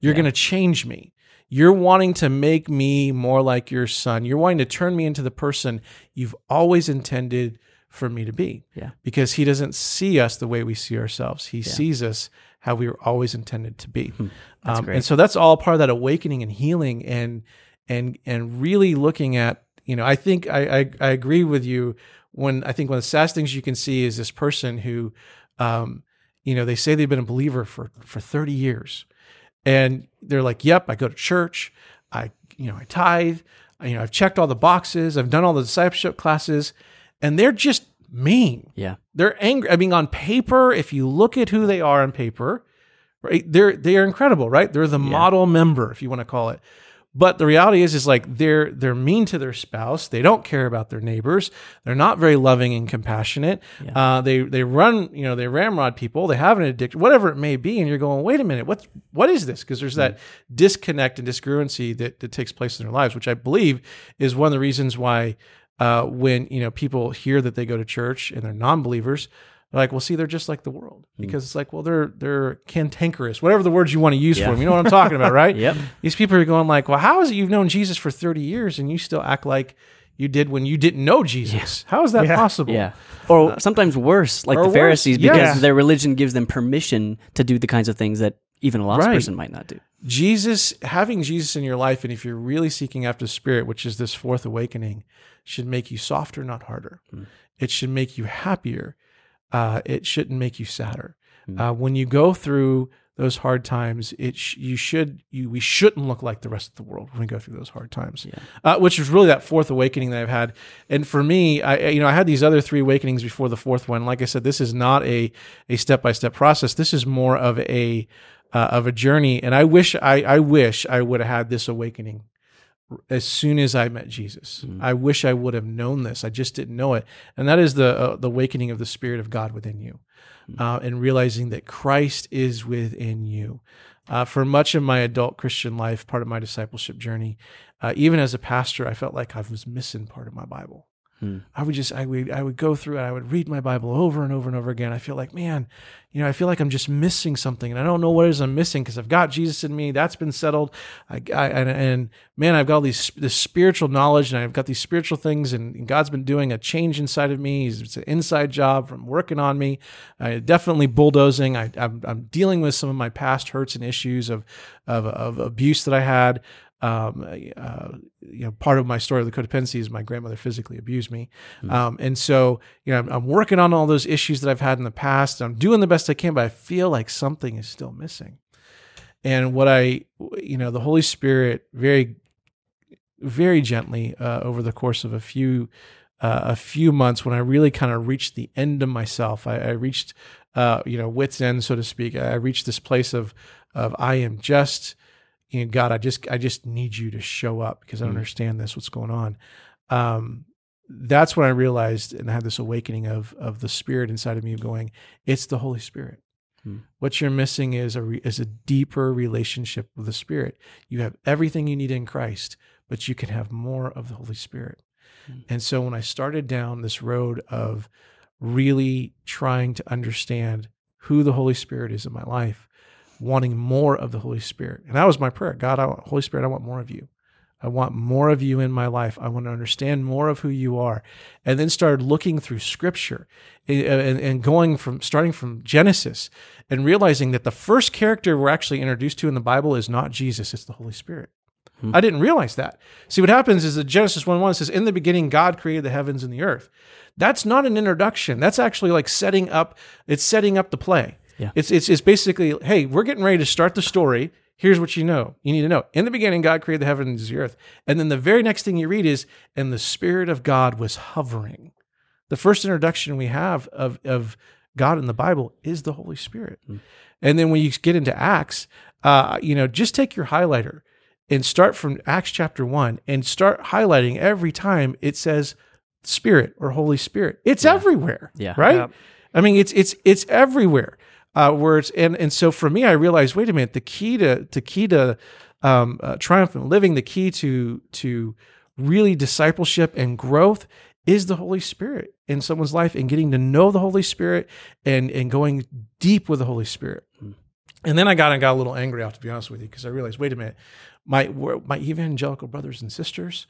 You're going to change me. You're wanting to make me more like your son. You're wanting to turn me into the person you've always intended for me to be. Yeah. Because he doesn't see us the way we see ourselves. He sees us how we were always intended to be. Hmm. Um, and so that's all part of that awakening and healing and and and really looking at, you know, I think I I, I agree with you when I think one of the saddest things you can see is this person who um, you know, they say they've been a believer for for 30 years. And they're like, "Yep, I go to church. I, you know, I tithe. I, you know, I've checked all the boxes. I've done all the discipleship classes." And they're just mean. Yeah. They're angry. I mean, on paper, if you look at who they are on paper, right, they're they are incredible, right? They're the model member, if you want to call it. But the reality is, is like they're they're mean to their spouse. They don't care about their neighbors. They're not very loving and compassionate. Uh, they they run, you know, they ramrod people. They have an addiction, whatever it may be. And you're going, wait a minute, what what is this? Because there's that disconnect and discongruency that that takes place in their lives, which I believe is one of the reasons why uh, when you know people hear that they go to church and they're non-believers, they're like, well, see, they're just like the world because it's like, well, they're they're cantankerous, whatever the words you want to use Yeah. for them. You know what I'm talking about, right? Yep. These people are going like, well, how is it you've known Jesus for 30 years and you still act like you did when you didn't know Jesus? How is that Yeah. possible? Yeah. Or sometimes worse, like the worse, Pharisees, because yeah. their religion gives them permission to do the kinds of things that even a lost Right. person might not do. Jesus, having Jesus in your life, and if you're really seeking after the Spirit, which is this fourth awakening, should make you softer, not harder. It should make you happier. Uh, it shouldn't make you sadder. Uh, when you go through those hard times, it sh- you should you we shouldn't look like the rest of the world when we go through those hard times. Uh, which is really that fourth awakening that I've had. And for me, I I- you know I had these other three awakenings before the fourth one. Like I said, this is not a a step by step process. This is more of a uh, of a journey. And I wish I I wish I would have had this awakening as soon as I met Jesus. I wish I would have known this. I just didn't know it. And that is the uh, the awakening of the Spirit of God within you, uh, and realizing that Christ is within you. Uh, for much of my adult Christian life, part of my discipleship journey, uh, even as a pastor, I felt like I was missing part of my Bible. Hmm. I would just I would I would go through it. I would read my Bible over and over and over again. I feel like man, you know, I feel like I'm just missing something, and I don't know what it is I'm missing because I've got Jesus in me. That's been settled. I, I and, and man, I've got all these this spiritual knowledge, and I've got these spiritual things, and, and God's been doing a change inside of me. It's an inside job from working on me. I definitely bulldozing. I, I'm, I'm dealing with some of my past hurts and issues of of, of abuse that I had um, uh, you know, part of my story of the codependency is my grandmother physically abused me. Um, and so, you know, I'm, I'm working on all those issues that I've had in the past. I'm doing the best I can, but I feel like something is still missing. And what I, you know, the Holy Spirit very, very gently uh, over the course of a few, uh, a few months, when I really kind of reached the end of myself, I, I reached, uh, you know, wits end, so to speak. I reached this place of, of I am just, you know, God, I just, I just need you to show up because I don't understand this, what's going on. Um, that's when I realized and I had this awakening of, of the spirit inside of me going, it's the Holy Spirit. Hmm. What you're missing is a, re, is a deeper relationship with the Spirit. You have everything you need in Christ, but you can have more of the Holy Spirit. And so when I started down this road of really trying to understand who the Holy Spirit is in my life, wanting more of the Holy Spirit, and that was my prayer God, I want, Holy Spirit, I want more of you. I want more of you in my life. I want to understand more of who you are. And then started looking through scripture and, and, and going from starting from Genesis and realizing that the first character we're actually introduced to in the Bible is not Jesus, it's the Holy Spirit. Hmm. I didn't realize that. See, what happens is that Genesis 1 1 says, In the beginning, God created the heavens and the earth. That's not an introduction. That's actually like setting up, it's setting up the play. Yeah. It's, it's, it's basically, hey, we're getting ready to start the story. Here's what you know. You need to know. In the beginning, God created the heavens and the earth. And then the very next thing you read is, and the Spirit of God was hovering. The first introduction we have of, of God in the Bible is the Holy Spirit. And then when you get into Acts, uh, you know, just take your highlighter and start from Acts chapter one and start highlighting every time it says Spirit or Holy Spirit. It's everywhere. Yeah. Right. Yep. I mean, it's it's it's everywhere. Uh, words. And and so for me, I realized, wait a minute, the key to the key to um, uh, triumphant living, the key to to really discipleship and growth is the Holy Spirit in someone's life and getting to know the Holy Spirit and and going deep with the Holy Spirit. And then I got I got a little angry, I have to be honest with you, because I realized, wait a minute, my my evangelical brothers and sisters,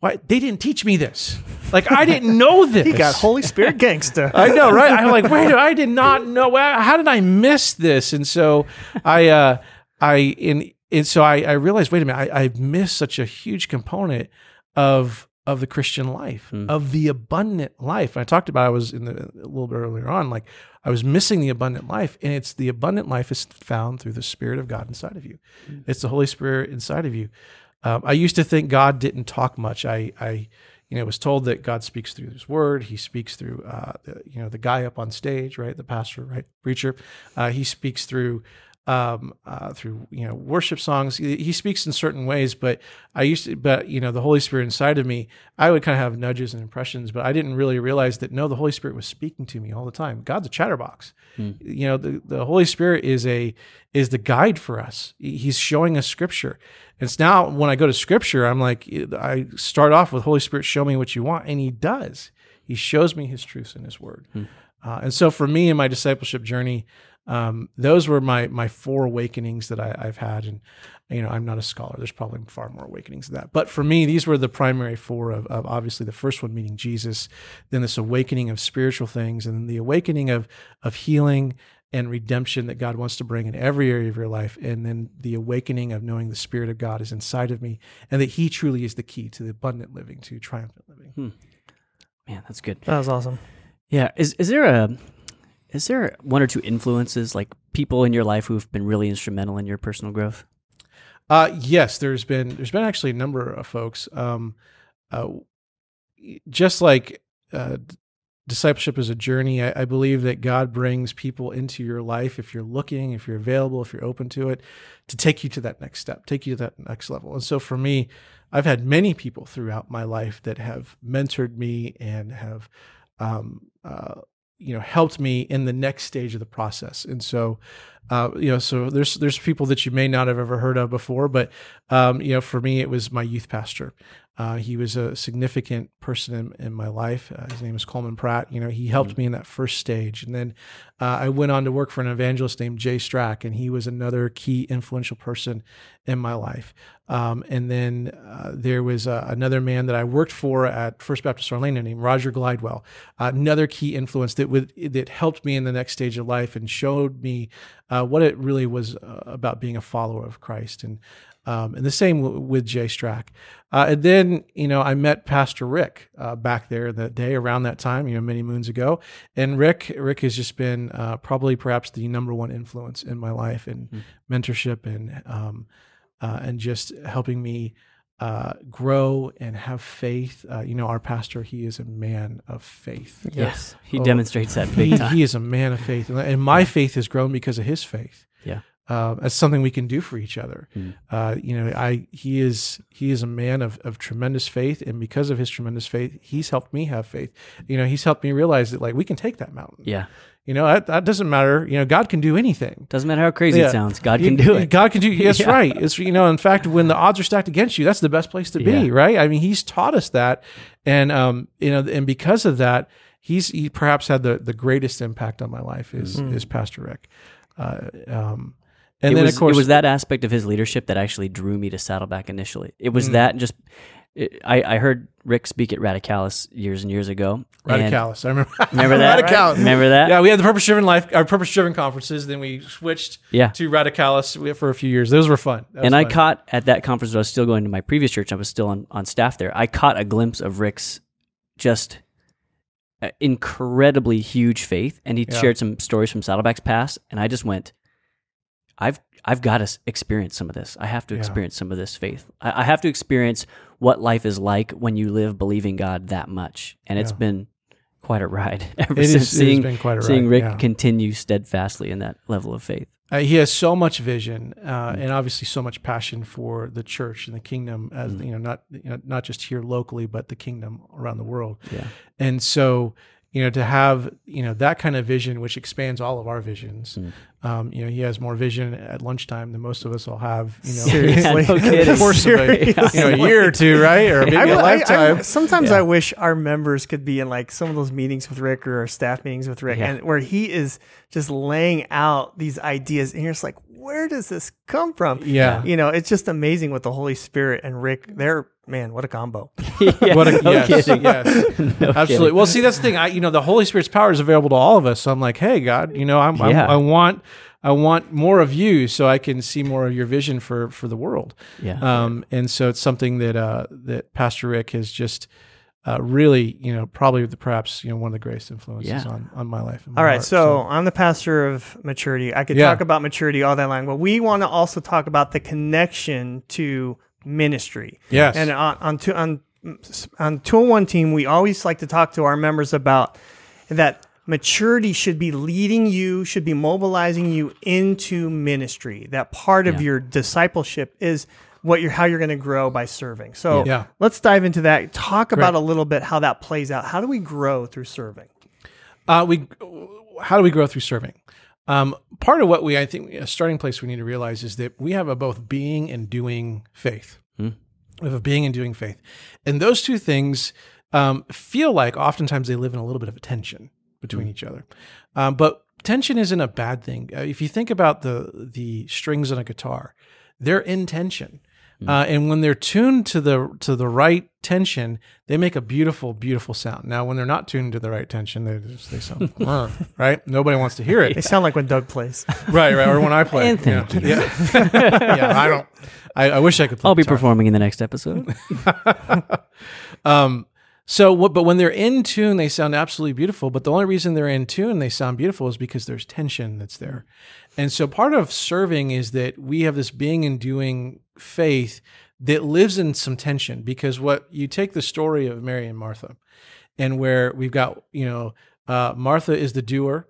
why they didn't teach me this? Like I didn't know this. He got Holy Spirit gangster. I know, right? I'm like, wait, I did not know. How did I miss this? And so I, uh, I, in, and so I, I realized, wait a minute, I, I missed such a huge component of of the Christian life, Mm. of the abundant life. And I talked about I was in the, a little bit earlier on, like I was missing the abundant life, and it's the abundant life is found through the Spirit of God inside of you. It's the Holy Spirit inside of you. Um, I used to think God didn't talk much. I, I, you know, was told that God speaks through His Word. He speaks through, uh, the, you know, the guy up on stage, right, the pastor, right, preacher. Uh, he speaks through, um, uh, through you know, worship songs. He, he speaks in certain ways. But I used to, but you know, the Holy Spirit inside of me, I would kind of have nudges and impressions, but I didn't really realize that no, the Holy Spirit was speaking to me all the time. God's a chatterbox. You know, the the Holy Spirit is a is the guide for us. He's showing us Scripture. It's now when I go to Scripture, I'm like, I start off with Holy Spirit, show me what you want, and He does. He shows me His truths in His Word. Uh, and so for me in my discipleship journey, um, those were my my four awakenings that I, I've had. And you know, I'm not a scholar. There's probably far more awakenings than that. But for me, these were the primary four of, of obviously the first one meeting Jesus, then this awakening of spiritual things, and then the awakening of of healing and redemption that God wants to bring in every area of your life, and then the awakening of knowing the Spirit of God is inside of me, and that He truly is the key to the abundant living, to triumphant living. Man, that's good. That was awesome. Yeah. Is is there a is there one or two influences like people in your life who've been really instrumental in your personal growth? Uh, yes, there's been there's been actually a number of folks. Um, uh, just like uh, discipleship is a journey, I, I believe that God brings people into your life if you're looking, if you're available, if you're open to it, to take you to that next step, take you to that next level. And so for me, I've had many people throughout my life that have mentored me and have, um, uh, you know, helped me in the next stage of the process. And so, uh, you know, so there's there's people that you may not have ever heard of before, but um, you know, for me, it was my youth pastor. Uh, he was a significant person in, in my life. Uh, his name is Coleman Pratt. You know, he helped me in that first stage, and then uh, I went on to work for an evangelist named Jay Strack, and he was another key influential person in my life. Um, and then uh, there was uh, another man that I worked for at First Baptist Orlando named Roger Glidewell, another key influence that would that helped me in the next stage of life and showed me uh, what it really was uh, about being a follower of Christ. And um, and the same w- with Jay Strack. Uh, and then, you know, I met Pastor Rick uh, back there that day around that time, you know, many moons ago. And Rick, Rick has just been uh, probably perhaps the number one influence in my life and mentorship and um, uh, and just helping me uh, grow and have faith. Uh, you know, our pastor, he is a man of faith. Yes. He Oh, demonstrates that big He, time. he is a man of faith, and- and my faith has grown because of his faith. Yeah. Uh, that's something we can do for each other. Mm. Uh, you know, I he is he is a man of of tremendous faith, and because of his tremendous faith, he's helped me have faith. You know, he's helped me realize that like we can take that mountain. yeah. You know, that, that doesn't matter. You know, God can do anything. Doesn't matter how crazy Yeah. it sounds. God can You- do it. God can do. That's Yeah. right. It's you know, in fact, when the odds are stacked against you, that's the best place to be, Yeah. right? I mean, He's taught us that, and um, you know, and because of that, He's he perhaps had the the greatest impact on my life is is Pastor Rick. Uh, um, and it then was, of course, it was that aspect of his leadership that actually drew me to Saddleback initially. It Mm. was that just. It, I, I heard Rick speak at Radicalis years and years ago. Radicalis. I remember. Remember that? Radicalis. Remember that? Yeah, we had the purpose driven life, our purpose driven conferences. Then we switched Yeah. to Radicalis for a few years. Those were fun. That and I fun. caught at that conference. I was still going to my previous church. I was still on, on staff there. I caught a glimpse of Rick's just uh, incredibly huge faith, and he Yeah. shared some stories from Saddleback's past. And I just went, "I've I've got to experience some of this. I have to Yeah. experience some of this faith. I, I have to experience what life is like when you live believing God that much." And it's Yeah. been quite a ride ever It is- since has seeing been quite a seeing Rick yeah. continue steadfastly in that level of faith. Uh, he has so much vision uh, Mm. and obviously so much passion for the church and the kingdom, as Mm. you know, not you know, not just here locally, but the kingdom around the world. Yeah. And so, you know, to have you know that kind of vision, which expands all of our visions. Mm. Um, you know, he has more vision at lunchtime than most of us will have. You know, Seriously. no kidding. course of a, you know, a year or two, right, or maybe I- a I- I- lifetime. sometimes Yeah. I wish our members could be in like some of those meetings with Rick or our staff meetings with Rick, Yeah. and where he is just laying out these ideas, and you're just like, where does this come from? yeah. You know, it's just amazing with the Holy Spirit and Rick. They're man, what a combo. Yeah, What a no yes, kidding. yes. No Absolutely. kidding. Well, see, that's the thing. I, you know, the Holy Spirit's power is available to all of us. So I'm like, hey, God, you know, I'm, Yeah. I'm, I want, I want more of you, so I can see more of your vision for for the world. Yeah. Um, and so it's something that uh, that Pastor Rick has just uh, really, you know, probably the, perhaps you know one of the greatest influences Yeah. on on my life. and my All right, heart. so I'm the pastor of maturity. I could Yeah. talk about maturity all that long, but we want to also talk about the connection to ministry. yes, And on on two, on on two one team, we always like to talk to our members about that maturity should be leading you, should be mobilizing you into ministry. That part of your discipleship is what you're how you're going to grow by serving. So Yeah. let's dive into that. Talk about a little bit how that plays out. How do we grow through serving? Uh, we how do we grow through serving? Um, part of what we I think a starting place we need to realize is that we have a both being and doing faith. Hmm. We have a being and doing faith, and those two things um, feel like oftentimes they live in a little bit of a tension between each other. Um, but tension isn't a bad thing. Uh, if you think about the the strings on a guitar, they're in tension. Uh, and when they're tuned to the to the right tension, they make a beautiful, beautiful sound. Now, when they're not tuned to the right tension, they just, they sound right. Nobody wants to hear it. They sound like when Doug plays. right, right. Or when I play. And yeah. thank Yeah. yeah, I don't. I, I wish I could. Play I'll be guitar. performing in the next episode. Um, so what, but when they're in tune, they sound absolutely beautiful. But the only reason they're in tune, they sound beautiful is because there's tension that's there. And so part of serving is that we have this being and doing faith that lives in some tension because what you take the story of Mary and Martha and where we've got, you know, uh, Martha is the doer,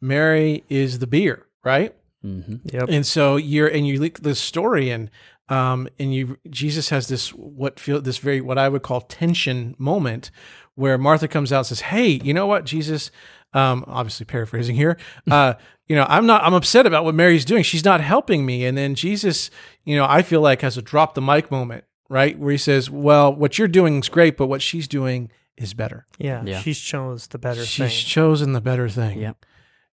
Mary is the beer, right? Mm-hmm. Yep. And so you're and you look the story and um and you Jesus has this what feel this very what I would call tension moment where Martha comes out and says, "Hey, you know what, Jesus? Um, obviously paraphrasing here. Uh, you know, I'm not. I'm upset about what Mary's doing. She's not helping me." And then Jesus, you know, I feel like has a drop the mic moment, right, where he says, "Well, what you're doing is great, but what she's doing is better. Yeah, Yeah. she's chose the better She's thing. chosen the better thing." Yep.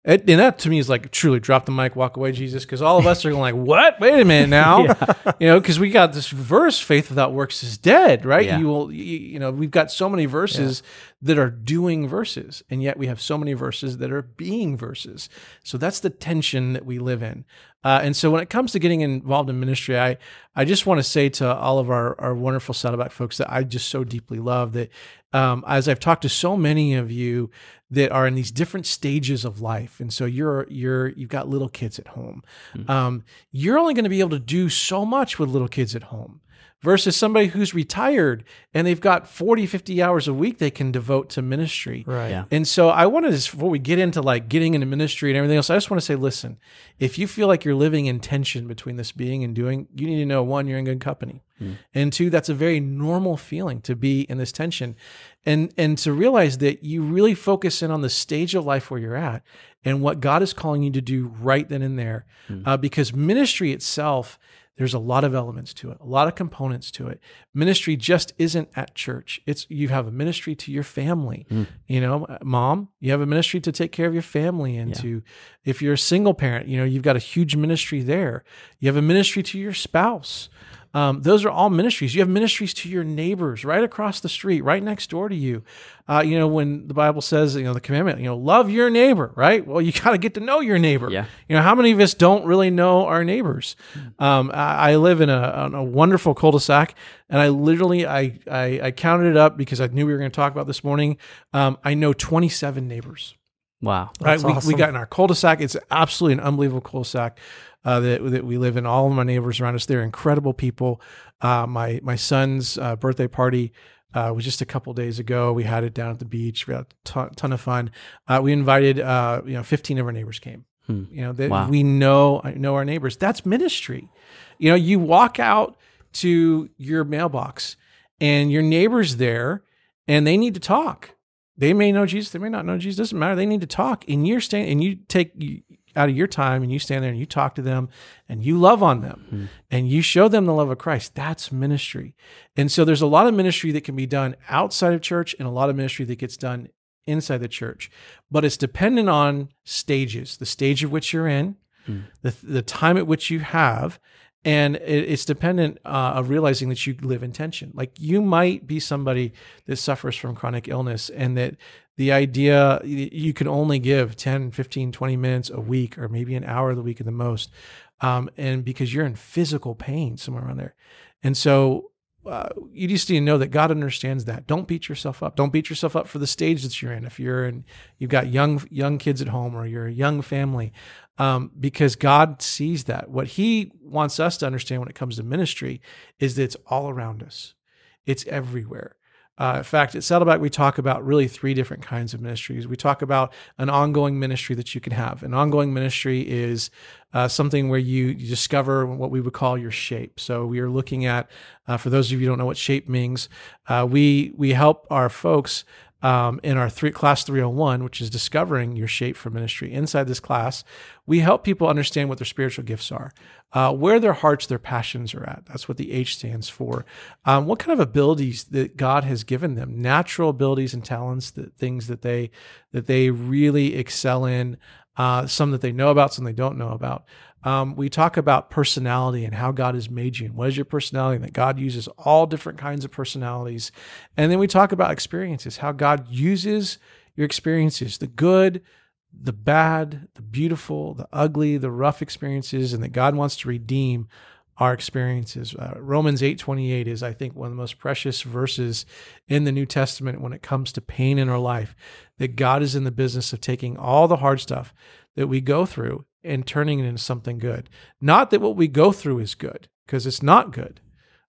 It, and that to me is like truly drop the mic, walk away, Jesus, because all of us are going like, what? Wait a minute now, you know, because we got this verse, faith without works is dead, right? Yeah. You will, you, you know, we've got so many verses that are doing verses, and yet we have so many verses that are being verses. So that's the tension that we live in. Uh, and so when it comes to getting involved in ministry, I I just want to say to all of our our wonderful Saddleback folks that I just so deeply love that um, as I've talked to so many of you that are in these different stages of life, and so you're you're you've got little kids at home, um, you're only going to be able to do so much with little kids at home versus somebody who's retired and they've got 40 50 hours a week they can devote to ministry Right. Yeah. and so I wanted to, just before we get into like getting into ministry and everything else, I just want to say, listen, if you feel like you're living in tension between this being and doing, you need to know one, you're in good company. And two, that's a very normal feeling to be in this tension. And and to realize that you really focus in on the stage of life where you're at and what God is calling you to do right then and there. Uh, because ministry itself, there's a lot of elements to it, a lot of components to it. Ministry just isn't at church. It's you have a ministry to your family. Hmm. You know, uh, mom, you have a ministry to take care of your family and to if you're a single parent, you know, you've got a huge ministry there. You have a ministry to your spouse. Um, those are all ministries. You have ministries to your neighbors right across the street, right next door to you. Uh, you know, when the Bible says, you know, the commandment, you know, love your neighbor, right? Well, you got to get to know your neighbor. Yeah. You know, how many of us don't really know our neighbors? Um, I, I live in a, a wonderful cul-de-sac, and I literally I, I I counted it up because I knew we were going to talk about this morning. Um, I know 27 neighbors. Wow. Right, we, awesome. we got in our cul-de-sac. It's absolutely an unbelievable cul-de-sac uh, that that we live in. All of my neighbors around us, they're incredible people. Uh, my my son's uh, birthday party uh, was just a couple days ago. We had it down at the beach. We had a ton, ton of fun. Uh, we invited, uh, you know, 15 of our neighbors came. Hmm. You know, that Wow. we know know our neighbors. That's ministry. You know, you walk out to your mailbox and your neighbor's there and they need to talk. They may know Jesus, they may not know Jesus. Doesn't matter. They need to talk, and you're staying, and you take you, out of your time, and you stand there and you talk to them, and you love on them, Mm-hmm. and you show them the love of Christ. That's ministry. And so there's a lot of ministry that can be done outside of church, and a lot of ministry that gets done inside the church. But it's dependent on stages, the stage of which you're in, the the time at which you have. And it's dependent uh, of realizing that you live in tension. Like you might be somebody that suffers from chronic illness, and that the idea you can only give 10, 15, 20 minutes a week, or maybe an hour of the week at the most. Um, and because you're in physical pain somewhere around there. And so uh, you just need to know that God understands that. Don't beat yourself up. Don't beat yourself up for the stage that you're in. If you're in, you've got young young kids at home, or you're a young family, um, because God sees that. What He wants us to understand when it comes to ministry is that it's all around us. It's everywhere. Uh, in fact, at Saddleback, we talk about really three different kinds of ministries. We talk about an ongoing ministry that you can have. An ongoing ministry is uh, something where you, you discover what we would call your shape. So we are looking at, uh, for those of you who don't know what shape means, uh, we we help our folks um, in our three, class 301, which is discovering your shape for ministry. Inside this class, we help people understand what their spiritual gifts are, uh, where their hearts, their passions are at. That's what the H stands for. Um, what kind of abilities that God has given them, natural abilities and talents, that things that they that they really excel in, uh, some that they know about, some they don't know about. Um, we talk about personality and how God has made you and what is your personality, and that God uses all different kinds of personalities. And then we talk about experiences, how God uses your experiences, the good, the bad, the beautiful, the ugly, the rough experiences, and that God wants to redeem our experiences. Uh, Romans 8:28 is I think one of the most precious verses in the New Testament when it comes to pain in our life. That God is in the business of taking all the hard stuff that we go through and turning it into something good. Not that what we go through is good, because it's not good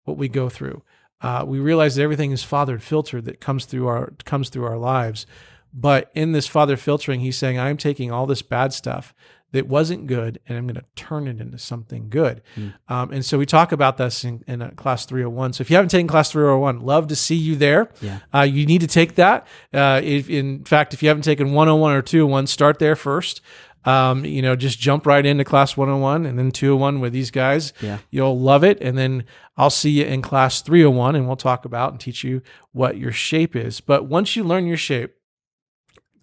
what we go through. Uh, we realize that everything is fathered, filtered that comes through our comes through our lives. But in this father filtering, he's saying, I'm taking all this bad stuff that wasn't good and I'm going to turn it into something good. Um, and so we talk about this in, in uh, class 301. So if you haven't taken class 301, love to see you there. Yeah. Uh, you need to take that. Uh, if, in fact, if you haven't taken 101 or 201, start there first. Um, you know, just jump right into class 101 and then 201 with these guys. Yeah. You'll love it. And then I'll see you in class 301 and we'll talk about and teach you what your shape is. But once you learn your shape,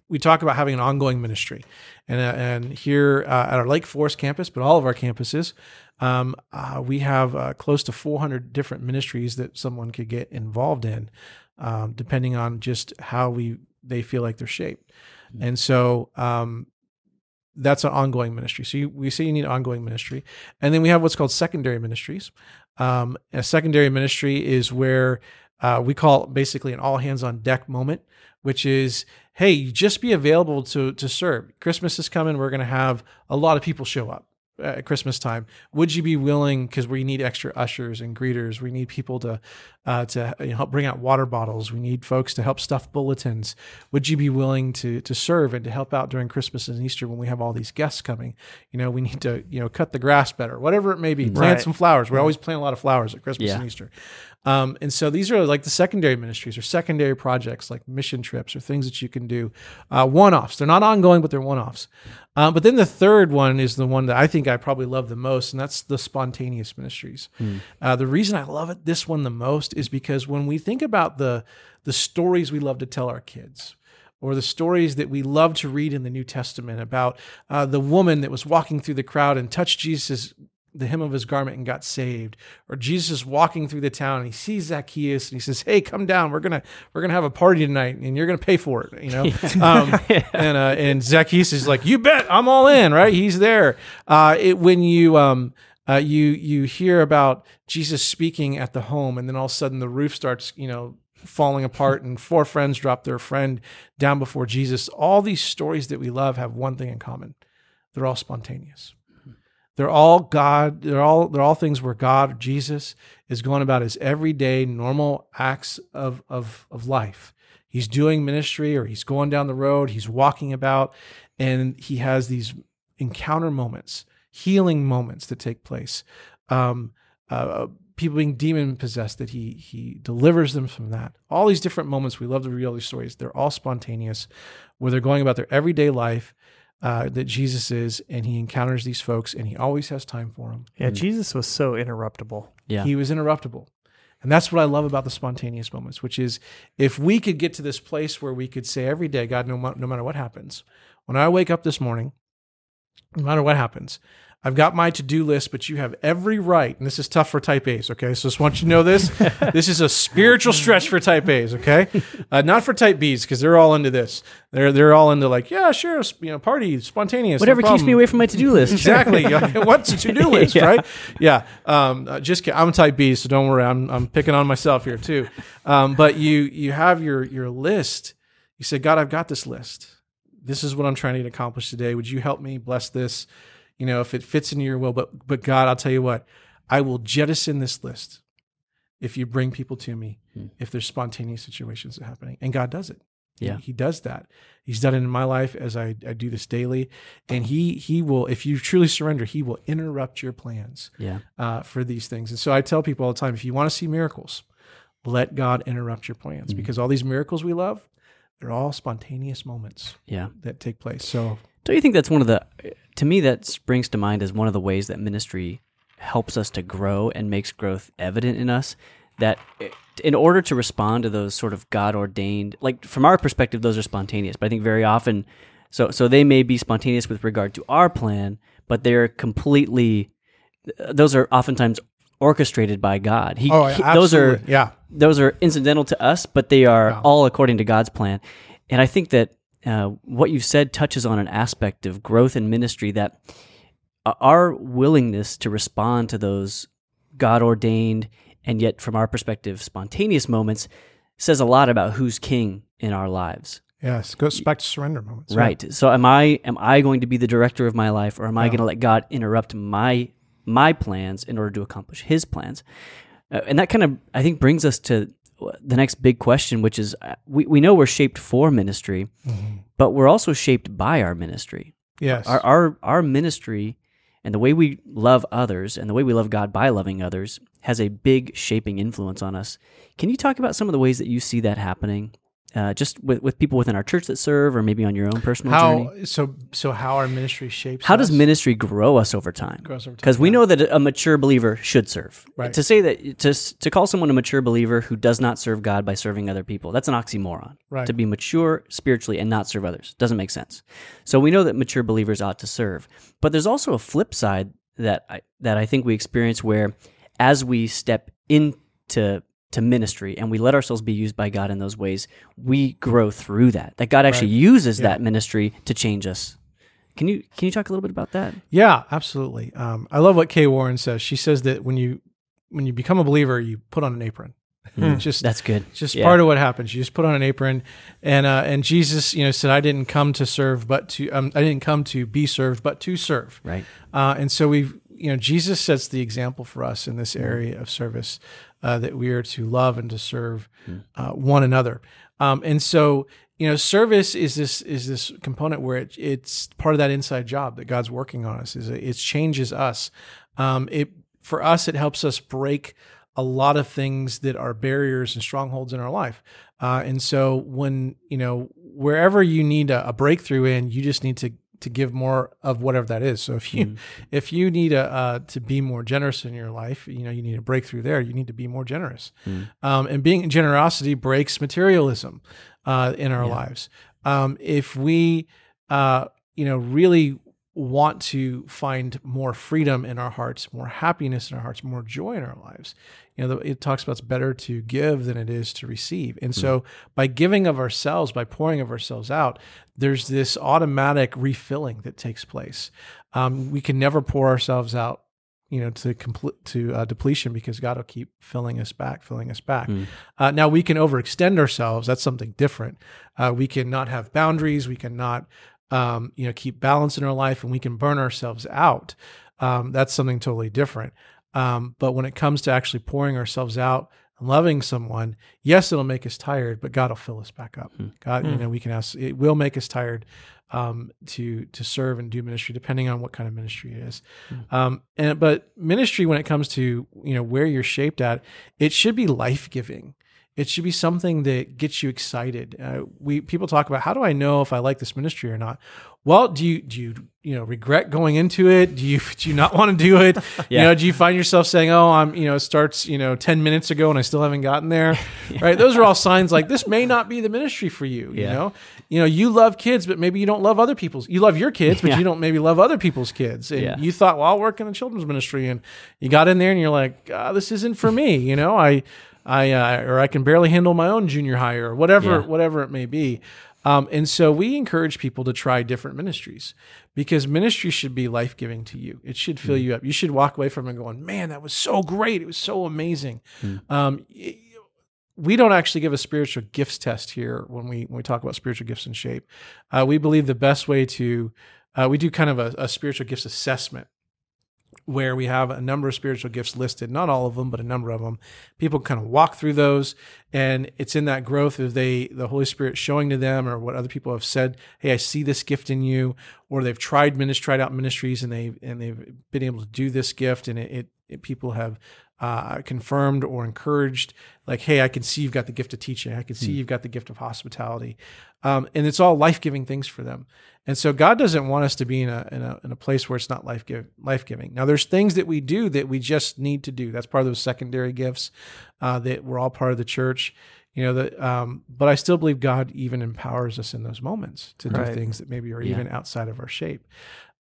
we talk about having an ongoing ministry. And, uh, and here uh, at our Lake Forest campus, but all of our campuses, um, uh, we have uh, close to 400 different ministries that someone could get involved in, um, depending on just how we they feel like they're shaped. And so um, that's an ongoing ministry. So you, we say you need ongoing ministry, and then we have what's called secondary ministries. Um, a secondary ministry is where uh, we call basically an all hands on deck moment, which is hey, just be available to to serve. Christmas is coming. We're going to have a lot of people show up at Christmas time. Would you be willing? Because we need extra ushers and greeters. We need people to uh, to you know, help bring out water bottles. We need folks to help stuff bulletins. Would you be willing to to serve and to help out during Christmas and Easter when we have all these guests coming? You know, we need to you know cut the grass better, whatever it may be. Plant Right. some flowers. We always plant a lot of flowers at Christmas Yeah. and Easter. Um, and so these are like the secondary ministries or secondary projects like mission trips or things that you can do. Uh, one offs. They're not ongoing, but they're one offs. Um, but then the third one is the one that I think I probably love the most, and that's the spontaneous ministries. Uh, the reason I love it, this one the most, is because when we think about the the stories we love to tell our kids, or the stories that we love to read in the New Testament about uh, the woman that was walking through the crowd and touched Jesus the hem of his garment and got saved or jesus is walking through the town and he sees zacchaeus and he says hey come down. We're gonna we're gonna have a party tonight and you're gonna pay for it you know? Um, and uh, and zacchaeus is like you bet. I'm all in right? He's there. Uh, it, when you um uh, you you hear about jesus speaking at the home and then all of a sudden the roof starts you know falling apart and four friends drop their friend down before jesus all these stories that we love have one thing in common they're all spontaneous they're all God. They're all they're all things where God, Jesus, is going about his everyday normal acts of of of life. He's doing ministry, or he's going down the road. He's walking about, and he has these encounter moments, healing moments that take place. Um, uh, people being demon possessed that he he delivers them from that all these different moments we love to read all these stories they're all spontaneous where they're going about their everyday life uh, that jesus is and he encounters these folks and he always has time for them Yeah, Jesus was so interruptible. Yeah. he was interruptible and that's what i love about the spontaneous moments which is if we could get to this place where we could say every day god no, no matter what happens when i wake up this morning no matter what happens I've got my to-do list, but you have every right, and this is tough for type A's, okay? So just want you to know this. this is a spiritual stretch for type A's, okay? Uh, not for type B's, because they're all into this. They're they're all into like, yeah, sure, you know, party, spontaneous. no Whatever keeps me away from my to-do list. Exactly. What's a to-do list, Yeah. right? Yeah. Um, uh, just kidding. I'm type B, so don't worry. I'm I'm picking on myself here too. Um, but you you have your your list. You say, God, I've got this list. This is what I'm trying to accomplish today. Would you help me bless this? You know, if it fits into your will. But but God, I'll tell you what, I will jettison this list if you bring people to me. Hmm. If there's spontaneous situations happening, and God does it. Yeah. He, he does that. He's done it in my life as I, I do this daily. And he he will, if you truly surrender, he will interrupt your plans Yeah. uh, for these things. And so I tell people all the time, if you want to see miracles, let God interrupt your plans Mm-hmm. because all these miracles we love, they're all spontaneous moments Yeah. that take place. So Don't you think that's one of the, to me, that springs to mind as one of the ways that ministry helps us to grow and makes growth evident in us? That in order to respond to those sort of God ordained, like from our perspective, those are spontaneous, but I think very often, so, so they may be spontaneous with regard to our plan, but they're completely, those are oftentimes orchestrated by God. He, oh, he- those are, yeah. those are incidental to us, but they are Yeah. all according to God's plan. And I think that uh, what you've said touches on an aspect of growth in ministry that uh, our willingness to respond to those God ordained and yet, from our perspective, spontaneous moments says a lot about who's king in our lives. Yes. Goes back to surrender moments. Right. So am I am I going to be the director of my life or am I Yeah. going to let God interrupt my my plans in order to accomplish his plans? Uh, and that kind of I think brings us to the next big question which is uh, we we know we're shaped for ministry, Mhm. but we're also shaped by our ministry. Yes. Our our our ministry and the way we love others and the way we love God by loving others has a big shaping influence on us. Can you talk about some of the ways that you see that happening? Uh, just with, with people within our church that serve, or maybe on your own personal journey. so so how our ministry shapes How does ministry grow us over time? Grows over time, Because we yeah. know that a mature believer should serve. Right. To say that to to call someone a mature believer who does not serve God by serving other people, that's an oxymoron. Right. To be mature spiritually and not serve others doesn't make sense. So we know that mature believers ought to serve, but there's also a flip side that I, that I think we experience where, as we step into to ministry and we let ourselves be used by God in those ways, we grow through that. That God actually Right. uses Yeah. that ministry to change us. Can you can you talk a little bit about that? Yeah, absolutely. Um, I love what Kay Warren says. She says that when you when you become a believer, you put on an apron. It's just That's good. Just Yeah. part of what happens. You just put on an apron, and uh, and Jesus, you know, said, "I didn't come to serve, but to um, I didn't come to be served, but to serve." Right. Uh, and so we've, you know, Jesus sets the example for us in this area of service uh, that we are to love and to serve uh, one another. Um, and so, you know, service is this is this component where it, it's part of that inside job that God's working on us. Is it, it changes us. Um, it for us, it helps us break a lot of things that are barriers and strongholds in our life. Uh, and so when, you know, wherever you need a, a breakthrough in, you just need to, to give more of whatever that is. So if you, if you need a, uh, to be more generous in your life, you know, you need a breakthrough there, you need to be more generous. Um, and being generosity breaks materialism, uh, in our lives. Um, if we, uh, you know, really want to find more freedom in our hearts, more happiness in our hearts, more joy in our lives. You know, it talks about it's better to give than it is to receive. And so by giving of ourselves, by pouring of ourselves out, there's this automatic refilling that takes place. Um, we can never pour ourselves out you know to complete to uh, depletion because God will keep filling us back, filling us back. Uh, now we can overextend ourselves. That's something different. Uh, we can not have boundaries. We can not um, you know keep balance in our life, and we can burn ourselves out. Um, that's something totally different. Um, but when it comes to actually pouring ourselves out and loving someone, yes, it'll make us tired, but God will fill us back up. God, you know, we can ask, it will make us tired um, to to serve and do ministry, depending on what kind of ministry it is. Um, and but ministry, when it comes to you know where you're shaped at, it should be life giving. It should be something that gets you excited. Uh, we people talk about how do I know if I like this ministry or not? Well, do you do you you know regret going into it? Do you do you not want to do it? You know, do you find yourself saying, "Oh, I'm you know it starts you know ten minutes ago and I still haven't gotten there"? Right? Those are all signs like this may not be the ministry for you. You know, you know you love kids, but maybe you don't love other people's. You love your kids, but Yeah. you don't maybe love other people's kids. And Yeah. you thought, well, I'll work in the children's ministry, and you got in there and you're like, ah, this isn't for me. You know, I, I, uh, or I can barely handle my own junior high or whatever, Yeah. whatever it may be. Um, and so we encourage people to try different ministries because ministry should be life giving to you. It should fill you up. You should walk away from it going, man, that was so great. It was so amazing. Um, y- we don't actually give a spiritual gifts test here when we when we talk about spiritual gifts and shape. Uh, we believe the best way to uh, we do kind of a, a spiritual gifts assessment where we have a number of spiritual gifts listed, not all of them, but a number of them. People kind of walk through those, and it's in that growth of they the Holy Spirit showing to them or what other people have said. Hey, I see this gift in you, or they've tried ministry, tried out ministries, and they and they've been able to do this gift, and it, it, it people have uh, confirmed or encouraged, like, hey, I can see you've got the gift of teaching. I can see you've got the gift of hospitality. Um, and it's all life giving things for them. And so God doesn't want us to be in a, in a, in a place where it's not life give, life giving. Now, there's things that we do that we just need to do. That's part of those secondary gifts uh, that we're all part of the church. You know that, um, but I still believe God even empowers us in those moments to do things that maybe are Yeah. even outside of our shape.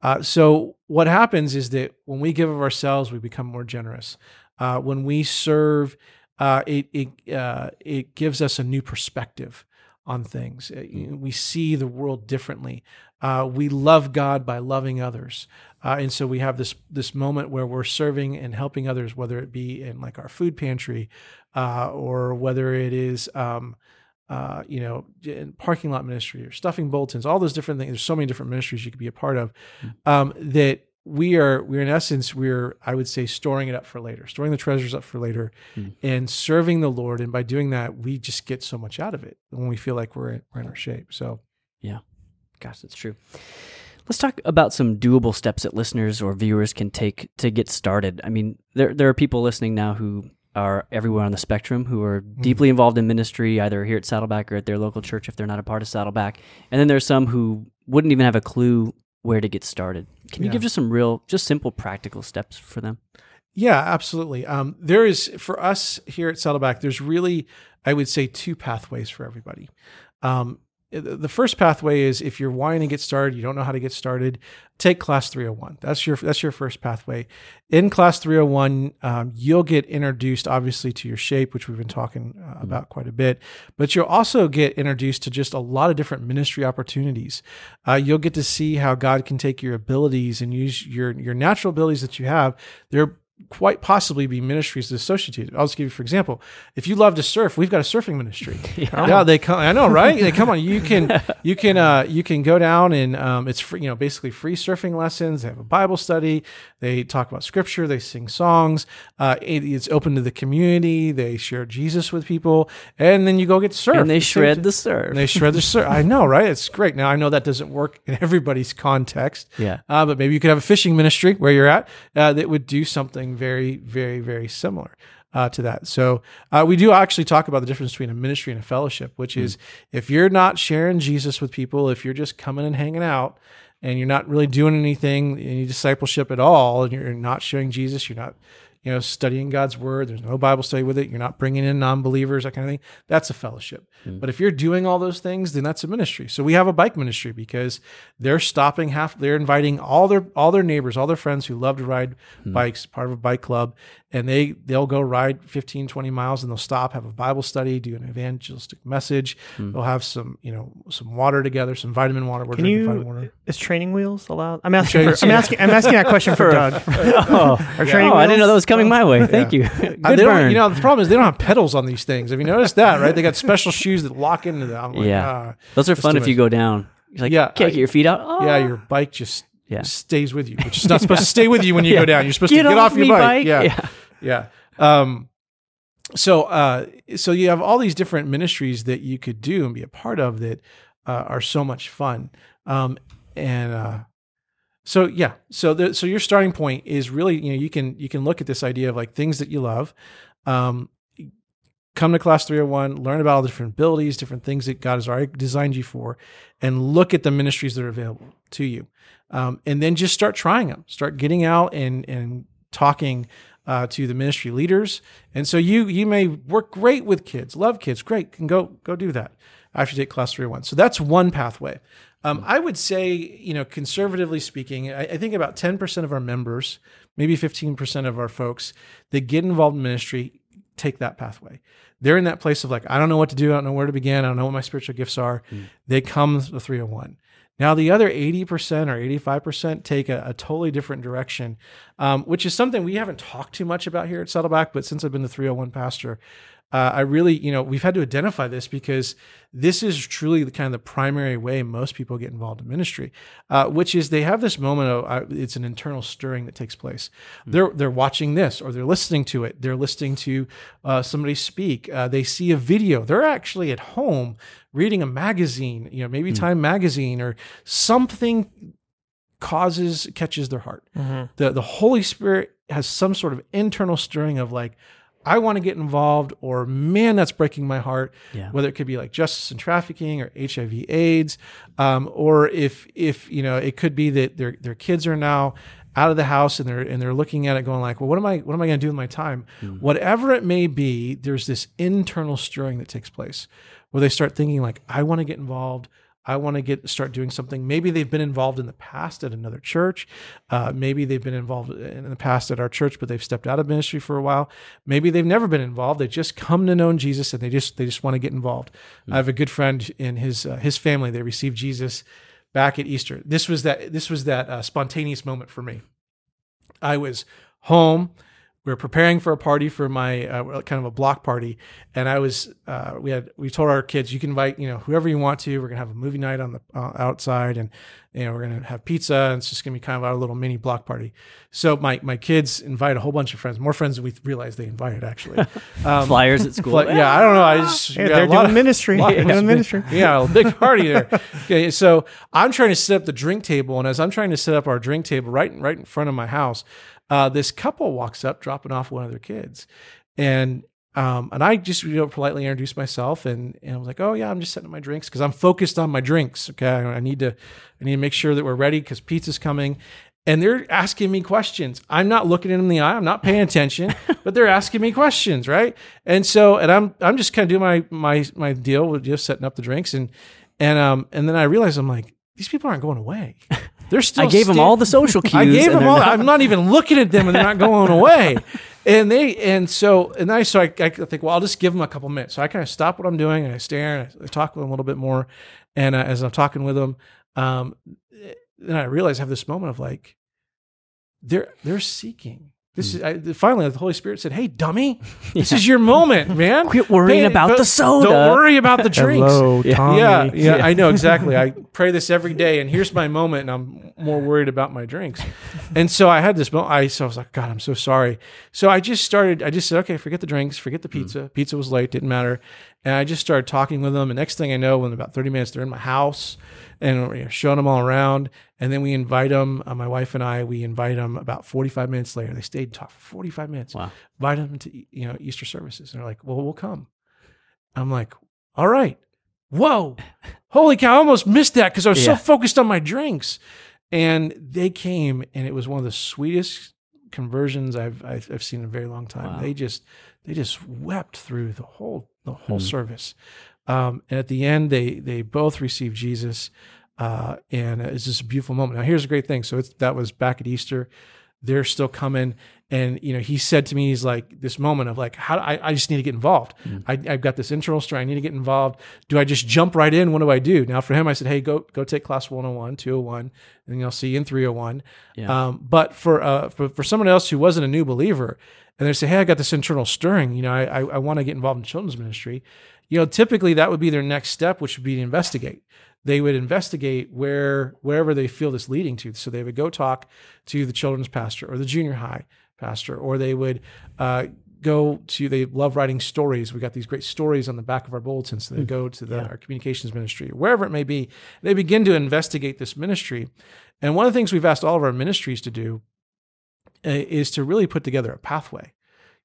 Uh, so what happens is that when we give of ourselves, we become more generous. Uh, when we serve, uh, it it uh, it gives us a new perspective on things. Uh, know, We see the world differently. Uh, we love God by loving others, uh, and so we have this this moment where we're serving and helping others, whether it be in like our food pantry, uh, or whether it is. Um, uh, you know, in parking lot ministry or stuffing bulletins, all those different things. There's so many different ministries you could be a part of. Um, that we are, we're in essence, we're, I would say, storing it up for later, storing the treasures up for later, hmm. and serving the Lord. And by doing that, we just get so much out of it when we feel like we're in, we're in our shape. So, Yeah. Gosh, that's true. Let's talk about some doable steps that listeners or viewers can take to get started. I mean, there there are people listening now who are everywhere on the spectrum who are hmm. deeply involved in ministry, either here at Saddleback or at their local church if they're not a part of Saddleback. And then there's some who wouldn't even have a clue where to get started. Can you Yeah. give just some real, just simple, practical steps for them? Yeah, absolutely. Um, there is for us here at Saddleback. There's really, I would say, two pathways for everybody. Um, the first pathway is if you're wanting to get started, you don't know how to get started, take class 301. That's your that's your first pathway. In class 301, um, you'll get introduced obviously to your shape, which we've been talking uh, about quite a bit, but you'll also get introduced to just a lot of different ministry opportunities. Uh, you'll get to see how God can take your abilities and use your your natural abilities that you have. They're quite possibly be ministries associated. I'll just give you for example. If you love to surf, we've got a surfing ministry. yeah. they come. I know, right? They come on. You can you can uh, you can go down and um, it's free. You know, basically free surfing lessons. They have a Bible study. They talk about scripture. They sing songs. Uh, it- it's open to the community. They share Jesus with people, and then you go get surf. And they the shred the surf. And they shred the surf. I know, right? It's great. Now I know that doesn't work in everybody's context. Yeah. Uh, but maybe you could have a fishing ministry where you're at uh, that would do something very, very, very similar uh, to that. So uh, we do actually talk about the difference between a ministry and a fellowship, which is if you're not sharing Jesus with people, if you're just coming and hanging out and you're not really doing anything, any discipleship at all, and you're not showing Jesus, you're not you know, studying God's word. There's no Bible study with it. You're not bringing in non-believers, that kind of thing. That's a fellowship. Mm. But if you're doing all those things, then that's a ministry. So we have a bike ministry because they're stopping half. They're inviting all their all their neighbors, all their friends who love to ride mm. bikes, part of a bike club, and they they'll go ride 15, 20 miles, and they'll stop, have a Bible study, do an evangelistic message. They'll have some you know some water together, some vitamin water. We're Can drinking you? vitamin water. Is training wheels allowed? I'm asking. For, I'm asking. I'm asking that question for Doug. oh, Are training oh I didn't know that was coming my way. Thank you. Good Uh, they don't- burn. you know, the problem is they don't have pedals on these things. Have you noticed that? Right? They got special shoes that lock into them. I'm like, yeah, ah. those are fun too if you go down. You're like, Yeah, can't I- get your feet out. Oh. yeah, your bike just Yeah. stays with you, which is not supposed to stay with you when you Yeah. go down. You're supposed Get to get off off, your bike. bike. Yeah, Yeah. Yeah. Um, so uh, so you have all these different ministries that you could do and be a part of that uh, are so much fun. Um, and uh, so yeah, so the, so your starting point is really you know you can you can look at this idea of like things that you love. Um, come to class 301 learn about all the different abilities different things that god has already designed you for and look at the ministries that are available to you um, and then just start trying them start getting out and and talking uh, to the ministry leaders and so you you may work great with kids love kids great can go go do that after you take class 301 so that's one pathway um, I would say, you know, conservatively speaking, I, I think about 10% of our members, maybe 15% of our folks that get involved in ministry take that pathway. They're in that place of like, I don't know what to do. I don't know where to begin. I don't know what my spiritual gifts are. Mm. They come the 301. Now, the other 80% or 85% take a, a totally different direction, um, which is something we haven't talked too much about here at Saddleback. But since I've been the 301 pastor, uh, I really, you know, we've had to identify this because this is truly the kind of the primary way most people get involved in ministry, uh, which is they have this moment of uh, it's an internal stirring that takes place. Mm-hmm. They're they're watching this or they're listening to it. They're listening to uh, somebody speak. Uh, they see a video. They're actually at home reading a magazine, you know, maybe mm-hmm. Time magazine or something causes catches their heart. Mm-hmm. The the Holy Spirit has some sort of internal stirring of like I want to get involved, or man, that's breaking my heart. Yeah. Whether it could be like justice and trafficking, or HIV, AIDS, um, or if if you know, it could be that their their kids are now out of the house and they're and they're looking at it, going like, well, what am I what am I going to do with my time? Mm. Whatever it may be, there's this internal stirring that takes place where they start thinking like, I want to get involved. I want to get start doing something. Maybe they've been involved in the past at another church. Uh, maybe they've been involved in the past at our church, but they've stepped out of ministry for a while. Maybe they've never been involved. They just come to know Jesus and they just they just want to get involved. Mm-hmm. I have a good friend in his uh, his family. They received Jesus back at Easter. This was that this was that uh, spontaneous moment for me. I was home we were preparing for a party for my uh, kind of a block party, and I was uh, we had we told our kids you can invite you know whoever you want to. We're gonna have a movie night on the uh, outside, and you know we're gonna have pizza, and it's just gonna be kind of our little mini block party. So my my kids invite a whole bunch of friends, more friends than we realized they invited actually. Um, Flyers at school. yeah, I don't know. I just yeah, they're doing of, ministry. Of, doing ministry. Yeah, a big party there. Okay, so I'm trying to set up the drink table, and as I'm trying to set up our drink table right right in front of my house uh, this couple walks up dropping off one of their kids. And um, and I just you know politely introduced myself and, and I was like, oh yeah, I'm just setting my drinks because I'm focused on my drinks. Okay, I need to I need to make sure that we're ready because pizza's coming. And they're asking me questions. I'm not looking them in the eye. I'm not paying attention, but they're asking me questions, right? And so, and I'm I'm just kind of doing my my my deal with just setting up the drinks, and and um and then I realized I'm like, these people aren't going away. They're still. I gave them all the social cues. I gave them all. Not. I'm not even looking at them, and they're not going away. And they and so and I so I, I think well I'll just give them a couple minutes. So I kind of stop what I'm doing and I stare and I, talk with them a little bit more. And uh, as I'm talking with them, um, then I realize I have this moment of like they're they're seeking this is I, finally the Holy Spirit said, "Hey, dummy, this yeah. is your moment, man. Quit worrying hey, about the soda. Don't worry about the drinks. Hello, Tommy. Yeah, yeah, yeah, I know exactly. I pray this every day, and here's my moment, and I'm more worried about my drinks. And so I had this moment. I so I was like, God, I'm so sorry. So I just started. I just said, okay, forget the drinks, forget the pizza. Mm. Pizza was late, didn't matter. And I just started talking with them. And next thing I know, in about 30 minutes, they're in my house and you know, showing them all around. And then we invite them, uh, my wife and I, we invite them about 45 minutes later. They stayed and talked for 45 minutes. Wow. Invite them to, you know, Easter services. And they're like, well, we'll come. I'm like, all right. Whoa. Holy cow. I almost missed that because I was yeah. so focused on my drinks. And they came and it was one of the sweetest conversions I've, I've, I've seen in a very long time. Wow. They just, they just wept through the whole the whole mm-hmm. service. Um, and at the end, they they both received Jesus, uh, and it's just a beautiful moment. Now, here's a great thing. So that was back at Easter. They're still coming, and you know, he said to me, he's like this moment of like, how I, I just need to get involved. Mm-hmm. I, have got this internal story. I need to get involved. Do I just jump right in? What do I do? Now, for him, I said, hey, go go take class 101, 201, and you'll see you in 301. Yeah. Um, but for uh, for for someone else who wasn't a new believer, and they say, hey, I got this internal stirring. You know, I, I, I want to get involved in children's ministry. You know, typically that would be their next step, which would be to investigate. They would investigate where wherever they feel this leading to. So they would go talk to the children's pastor or the junior high pastor, or they would uh, go to they love writing stories. We got these great stories on the back of our bulletins. So they go to the, Yeah. our communications ministry, wherever it may be. They begin to investigate this ministry. And one of the things we've asked all of our ministries to do uh, is to really put together a pathway.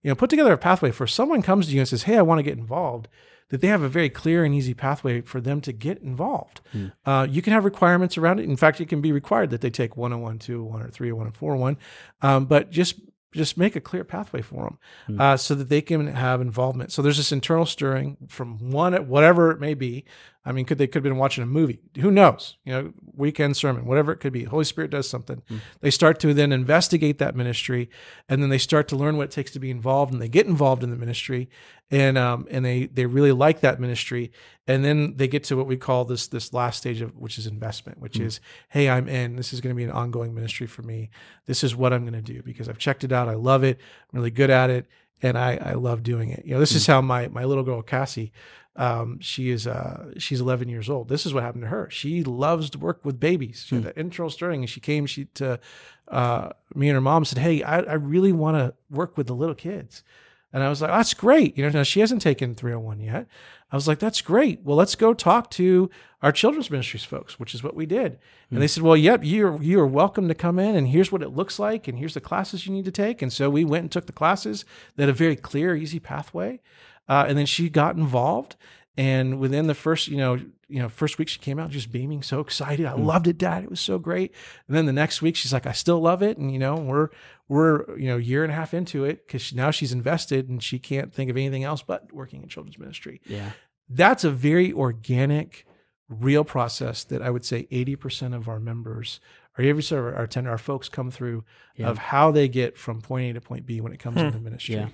You know, put together a pathway for someone comes to you and says, "Hey, I want to get involved." That they have a very clear and easy pathway for them to get involved. Uh, you can have requirements around it. In fact, it can be required that they take 101, 201, or 301, and 401. Um, but just just make a clear pathway for them uh, so that they can have involvement. So there's this internal stirring from one, whatever it may be. I mean, could they could have been watching a movie? Who knows? You know, weekend sermon, whatever it could be. Holy Spirit does something. Hmm. They start to then investigate that ministry, and then they start to learn what it takes to be involved, and they get involved in the ministry, and um, and they they really like that ministry, and then they get to what we call this this last stage of which is investment, which hmm. is, hey, I'm in. This is going to be an ongoing ministry for me. This is what I'm going to do because I've checked it out. I love it. I'm really good at it, and I I love doing it. You know, this is hmm. how my my little girl Cassie um, she is uh, she's 11 years old. This is what happened to her. She loves to work with babies. She had that internal stirring, and she came. She to uh, me and her mom said, "Hey, I, I really want to work with the little kids." And I was like, "That's great." You know, now she hasn't taken 301 yet. I was like, "That's great. Well, let's go talk to our children's ministries folks," which is what we did. And they said, "Well, yep, you're you are welcome to come in, and here's what it looks like, and here's the classes you need to take." And so we went and took the classes. They had a very clear, easy pathway. Uh, and then she got involved. And within the first, you know, you know, first week she came out just beaming, so excited. I loved it, Dad. It was so great. And then the next week she's like, I still love it. And you know, we're we're you know year and a half into it because now she's invested and she can't think of anything else but working in children's ministry. Yeah. That's a very organic, real process that I would say eighty percent of our members or every server, our attender, our folks come through Yeah. of how they get from point A to point B when it comes into ministry. Yeah.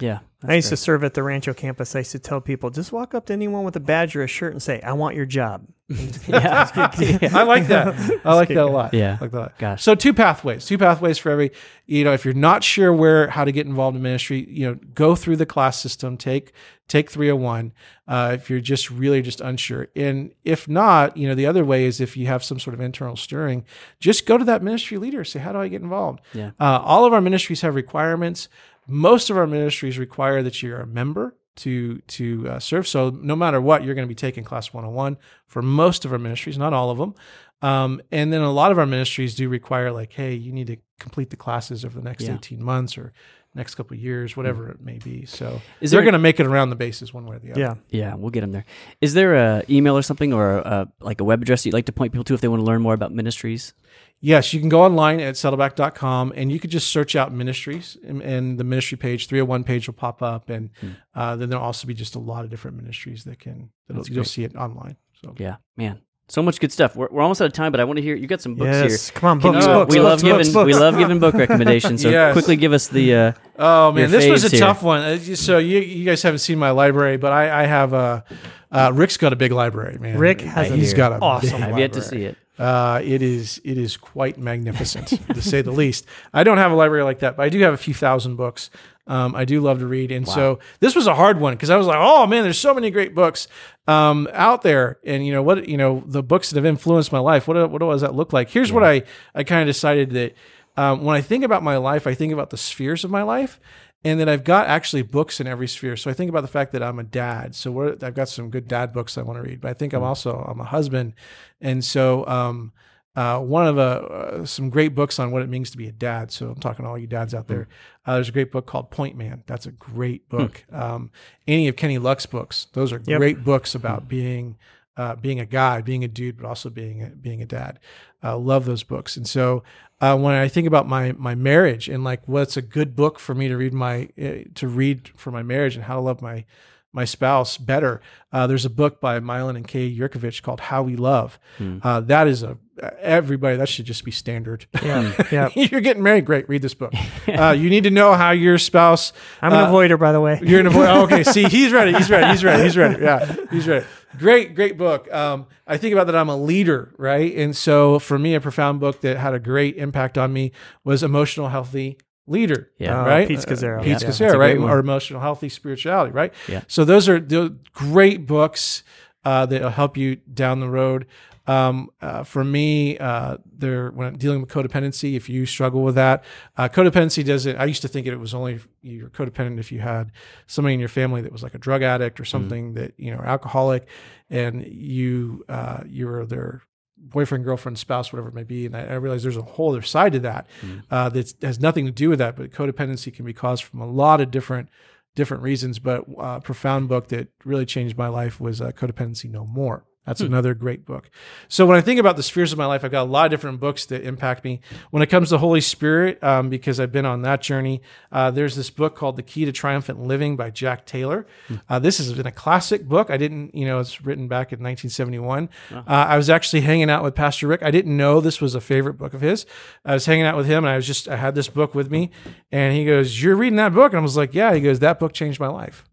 Yeah. I used to serve at the Rancho campus. I used to tell people, just walk up to anyone with a badge or a shirt and say, "I want your job." yeah. I like that. I like that a lot. Yeah. I like that. Gosh. So two pathways, two pathways for every, you know, if you're not sure where, how to get involved in ministry, you know, go through the class system, take, take 301. Uh, if you're just really just unsure. And if not, you know, the other way is if you have some sort of internal stirring, just go to that ministry leader, say, how do I get involved? Yeah. Uh, all of our ministries have requirements. Most of our ministries require that you're a member to to uh, serve. So no matter what, you're going to be taking class 101 for most of our ministries, not all of them. Um, and then a lot of our ministries do require like, hey, you need to complete the classes over the next Yeah. 18 months or next couple of years, whatever it may be. So Is they're going to make it around the bases one way or the other. Yeah. Yeah, we'll get them there. Is there a email or something or a, like a web address you'd like to point people to if they want to learn more about ministries? Yes, you can go online at saddleback.com and you could just search out ministries and, and the ministry page, 301 page will pop up. And uh, then there'll also be just a lot of different ministries that can, that That's you'll see it online. So Yeah, man. So much good stuff. We're, we're almost out of time, but I want to hear you got some books Yes. here. Come on, Can books, you- books, we books, love books, giving we love giving book recommendations. So Yes. quickly give us the uh, Oh man, Your this was a here. tough one. Uh, So you, you guys haven't seen my library, but I, I have a. Uh, Rick's got a big library, man. Rick has a He's got a awesome I've yet to see it. Uh, it is it is quite magnificent to say the least. I don't have a library like that, but I do have a few thousand books. Um, I do love to read, and so this was a hard one because I was like, "Oh man, there's so many great books um, out there." And you know what? You know the books that have influenced my life. What what does that look like? Here's what I I kind of decided that um, when I think about my life, I think about the spheres of my life, and then I've got actually books in every sphere. So I think about the fact that I'm a dad. So I've got some good dad books I want to read, but I think I'm also I'm a husband, and so um, uh, one of the uh, some great books on what it means to be a dad. So I'm talking to all you dads out there. Uh, there's a great book called Point Man. That's a great book. Um, any of Kenny Luck's books. Those are Yep. great books about being uh, being a guy, being a dude, but also being a, being a dad. Uh, love those books. And so uh, when I think about my my marriage and like what's a good book for me to read my uh, to read for my marriage and how to love my my spouse better. Uh, there's a book by Milan and Kay Yerkovich called How We Love. Uh, that is a everybody that should just be standard. Yeah. yeah. You're getting married, great. Read this book. Uh, you need to know how your spouse. I'm an uh, avoider, by the way. You're an avoider. Oh, okay, see, he's ready. He's ready. He's ready. He's ready. Yeah, he's ready. Great, great book. Um, I think about that. I'm a leader, right? And so for me, a profound book that had a great impact on me was Emotional Healthy Leader. Yeah. Uh, right. Pete Scazzero. Pete Yeah. That's a Scazzero, right? Or Emotional Healthy Spirituality, right? Yeah. So those are the great books uh, that'll help you down the road. Um, uh, for me, uh, there when I'm dealing with codependency, if you struggle with that, uh, codependency doesn't. I used to think it was only you're codependent if you had somebody in your family that was like a drug addict or something that you know alcoholic, and you uh, you were their boyfriend, girlfriend, spouse, whatever it may be. And I, I realize there's a whole other side to that uh, that has nothing to do with that. But codependency can be caused from a lot of different different reasons. But uh, a profound book that really changed my life was uh, Codependency No More. That's another great book. So when I think about the spheres of my life, I've got a lot of different books that impact me. When it comes to Holy Spirit, um, because I've been on that journey, uh, there's this book called The Key to Triumphant Living by Jack Taylor. Uh, this has been a classic book. I didn't, you know, it's written back in 1971. Uh, I was actually hanging out with Pastor Rick. I didn't know this was a favorite book of his. I was hanging out with him, and I was just, I had this book with me, and he goes, "You're reading that book?" And I was like, "Yeah." He goes, "That book changed my life."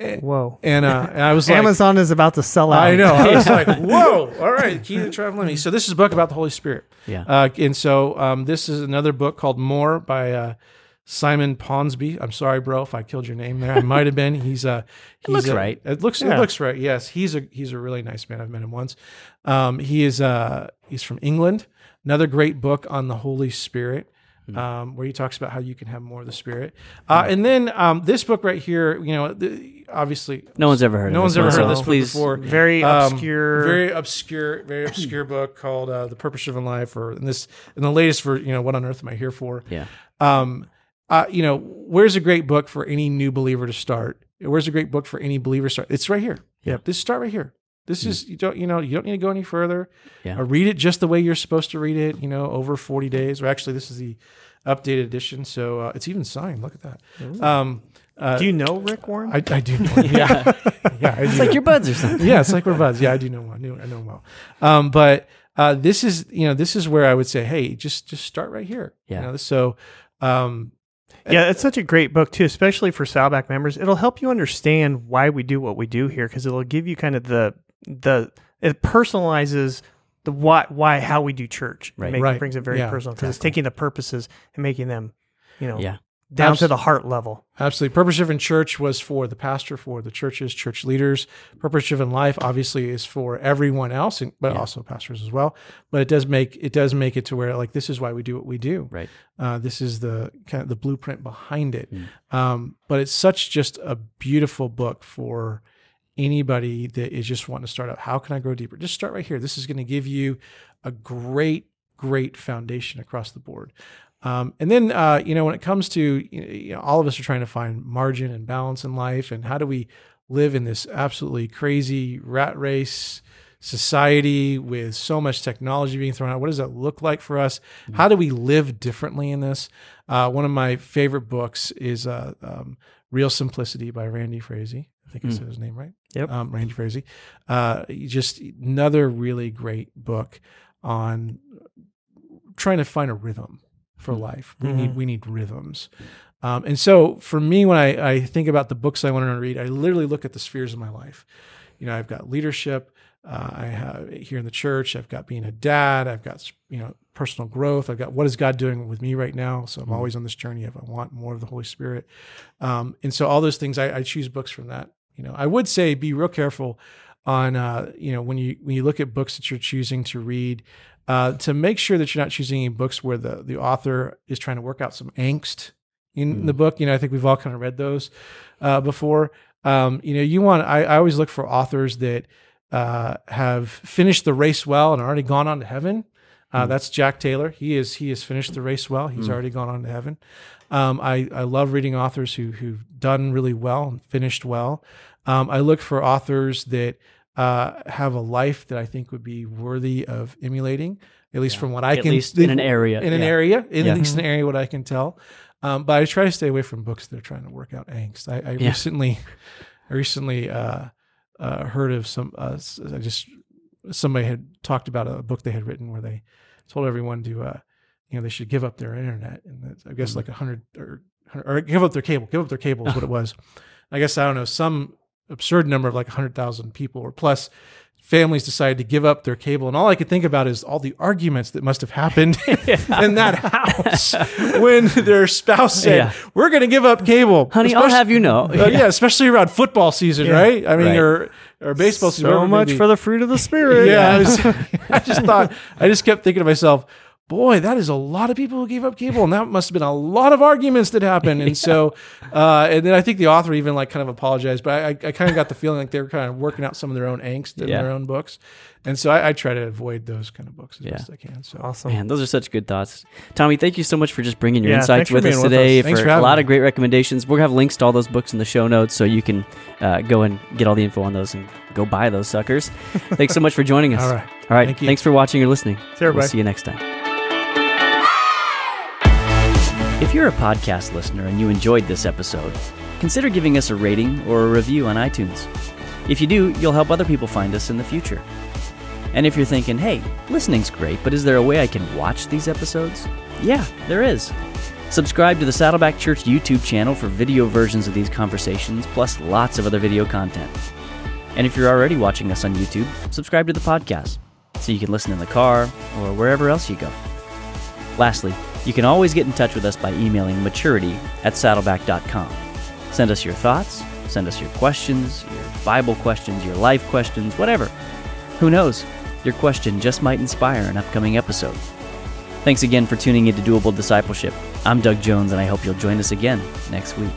Whoa. And, uh, I was like, Amazon is about to sell out. I know. I was like, whoa, all right, key to traveling me. So this is a book about the Holy Spirit. Yeah. Uh, and so um, this is another book called More by uh, Simon Ponsby. I'm sorry, bro, if I killed your name there. I might have been. He's a. He's looks a- right. It looks. Yeah. It looks right. Yes, he's a. He's a really nice man. I've met him once. Um, he is. Uh, he's from England. Another great book on the Holy Spirit. Um, where he talks about how you can have more of the Spirit, uh, and then um, this book right here, you know, the, obviously No one's ever heard no of one's this ever heard so this book please, before. Very Um, obscure. very obscure, very obscure book called uh, "The Purpose Driven Life," or in this, in the latest for you know, "What on Earth Am I Here For?" Yeah. Um, uh, you know, where's a great book for any new believer to start? Where's a great book for any believer to start? It's right here. Yep. This start right here. This is you don't you know you don't need to go any further. Yeah. Uh, read it just the way you're supposed to read it. You know, over 40 days. Or actually, this is the updated edition, so uh, it's even signed. Look at that. Um, uh, Do you know Rick Warren? I, I do know. Yeah, yeah. I It's like know. your buds or something. yeah, it's like we're buds. Yeah, I do know one. I know, I know him well. Um, but uh, this is you know this is where I would say, hey, just just start right here. Yeah. You know, so um, yeah, it's such a great book too, especially for Saddleback members. It'll help you understand why we do what we do here because it'll give you kind of the the it personalizes the why why how we do church. Right. It make- Right. brings it very Yeah, personal because it's taking the purposes and making them, you know, Yeah. Down to the heart level. Absolutely. Purpose driven church was for the pastor, for the churches, church leaders. Purpose driven life obviously is for everyone else, and- but Yeah. also pastors as well. But it does make it does make it to where like this is why we do what we do. Right. Uh, this is the kind of the blueprint behind it. Mm. Um, but it's such just a beautiful book for anybody that is just wanting to start out. How can I grow deeper? Just start right here. This is going to give you a great, great foundation across the board. Um, and then, uh, you know, when it comes to, you know, all of us are trying to find margin and balance in life. And how do we live in this absolutely crazy rat race society with so much technology being thrown out? What does that look like for us? How do we live differently in this? Uh, one of my favorite books is uh, um, Real Simplicity by Randy Frazee. I think I Mm. said his name right. Yep. Um, Randy Frazee. Uh, just another really great book on trying to find a rhythm for life. We need Mhm. we need rhythms. Um, and so for me, when I, I think about the books I want to read, I literally look at the spheres of my life. You know, I've got leadership. Uh, I have here in the church. I've got being a dad. I've got you know personal growth. I've got what is God doing with me right now. So I'm always on this journey of I want more of the Holy Spirit. Um, and so all those things, I, I choose books from that. You know, I would say be real careful on uh, you know when you when you look at books that you're choosing to read. Uh, to make sure that you're not choosing any books where the, the author is trying to work out some angst in the book. You know, I think we've all kind of read those uh, before. Um, you know, you want, I, I always look for authors that uh, have finished the race well and already gone on to heaven. Uh, That's Jack Taylor. He is he has finished the race well. He's already gone on to heaven. Um, I I love reading authors who who've done really well and finished well. Um, I look for authors that uh, have a life that I think would be worthy of emulating, at least from what I At can least in an area. in an area, in Yeah. at least an area what I can tell. Um, but I try to stay away from books that are trying to work out angst. I, I Yeah. recently, I recently uh, uh, heard of some. Uh, I just somebody had talked about a book they had written where they told everyone to, uh, you know, they should give up their internet, and that's, I Mm-hmm. guess like a hundred or or give up their cable, give up their cable is what it was. I guess I don't know some absurd number of like hundred thousand people or plus families decided to give up their cable, and all I could think about is all the arguments that must have happened in that house when their spouse said, Yeah. "We're going to give up cable." Honey, I'll Especially- have you know. uh, yeah, especially around football season, right? I mean, Right. or or baseball season. So whatever it may much be. for the fruit of the spirit. Yeah, I, was, I just thought, I just kept thinking to myself, boy, that is a lot of people who gave up cable, and that must have been a lot of arguments that happened. And so, uh, and then I think the author even like kind of apologized, but I, I kind of got the feeling like they were kind of working out some of their own angst in Yeah. their own books. And so I, I try to avoid those kind of books as Yeah. best I can. So Awesome. Man, those are such good thoughts. Tommy, thank you so much for just bringing your Yeah, insights with being us with today. us. Thanks for for a lot me. of great recommendations. We're going to have links to all those books in the show notes so you can uh, go and get all the info on those and go buy those suckers. thanks so much for joining us. All right. All right. Thank you. Thanks for watching or listening. See you, We'll see you next time. If you're a podcast listener and you enjoyed this episode, consider giving us a rating or a review on iTunes. If you do, you'll help other people find us in the future. And if you're thinking, hey, listening's great, but is there a way I can watch these episodes? Yeah, there is. Subscribe to the Saddleback Church YouTube channel for video versions of these conversations, plus lots of other video content. And if you're already watching us on YouTube, subscribe to the podcast so you can listen in the car or wherever else you go. Lastly, you can always get in touch with us by emailing maturity at saddleback.com. Send us your thoughts, send us your questions, your Bible questions, your life questions, whatever. Who knows? Your question just might inspire an upcoming episode. Thanks again for tuning into Doable Discipleship. I'm Doug Jones, and I hope you'll join us again next week.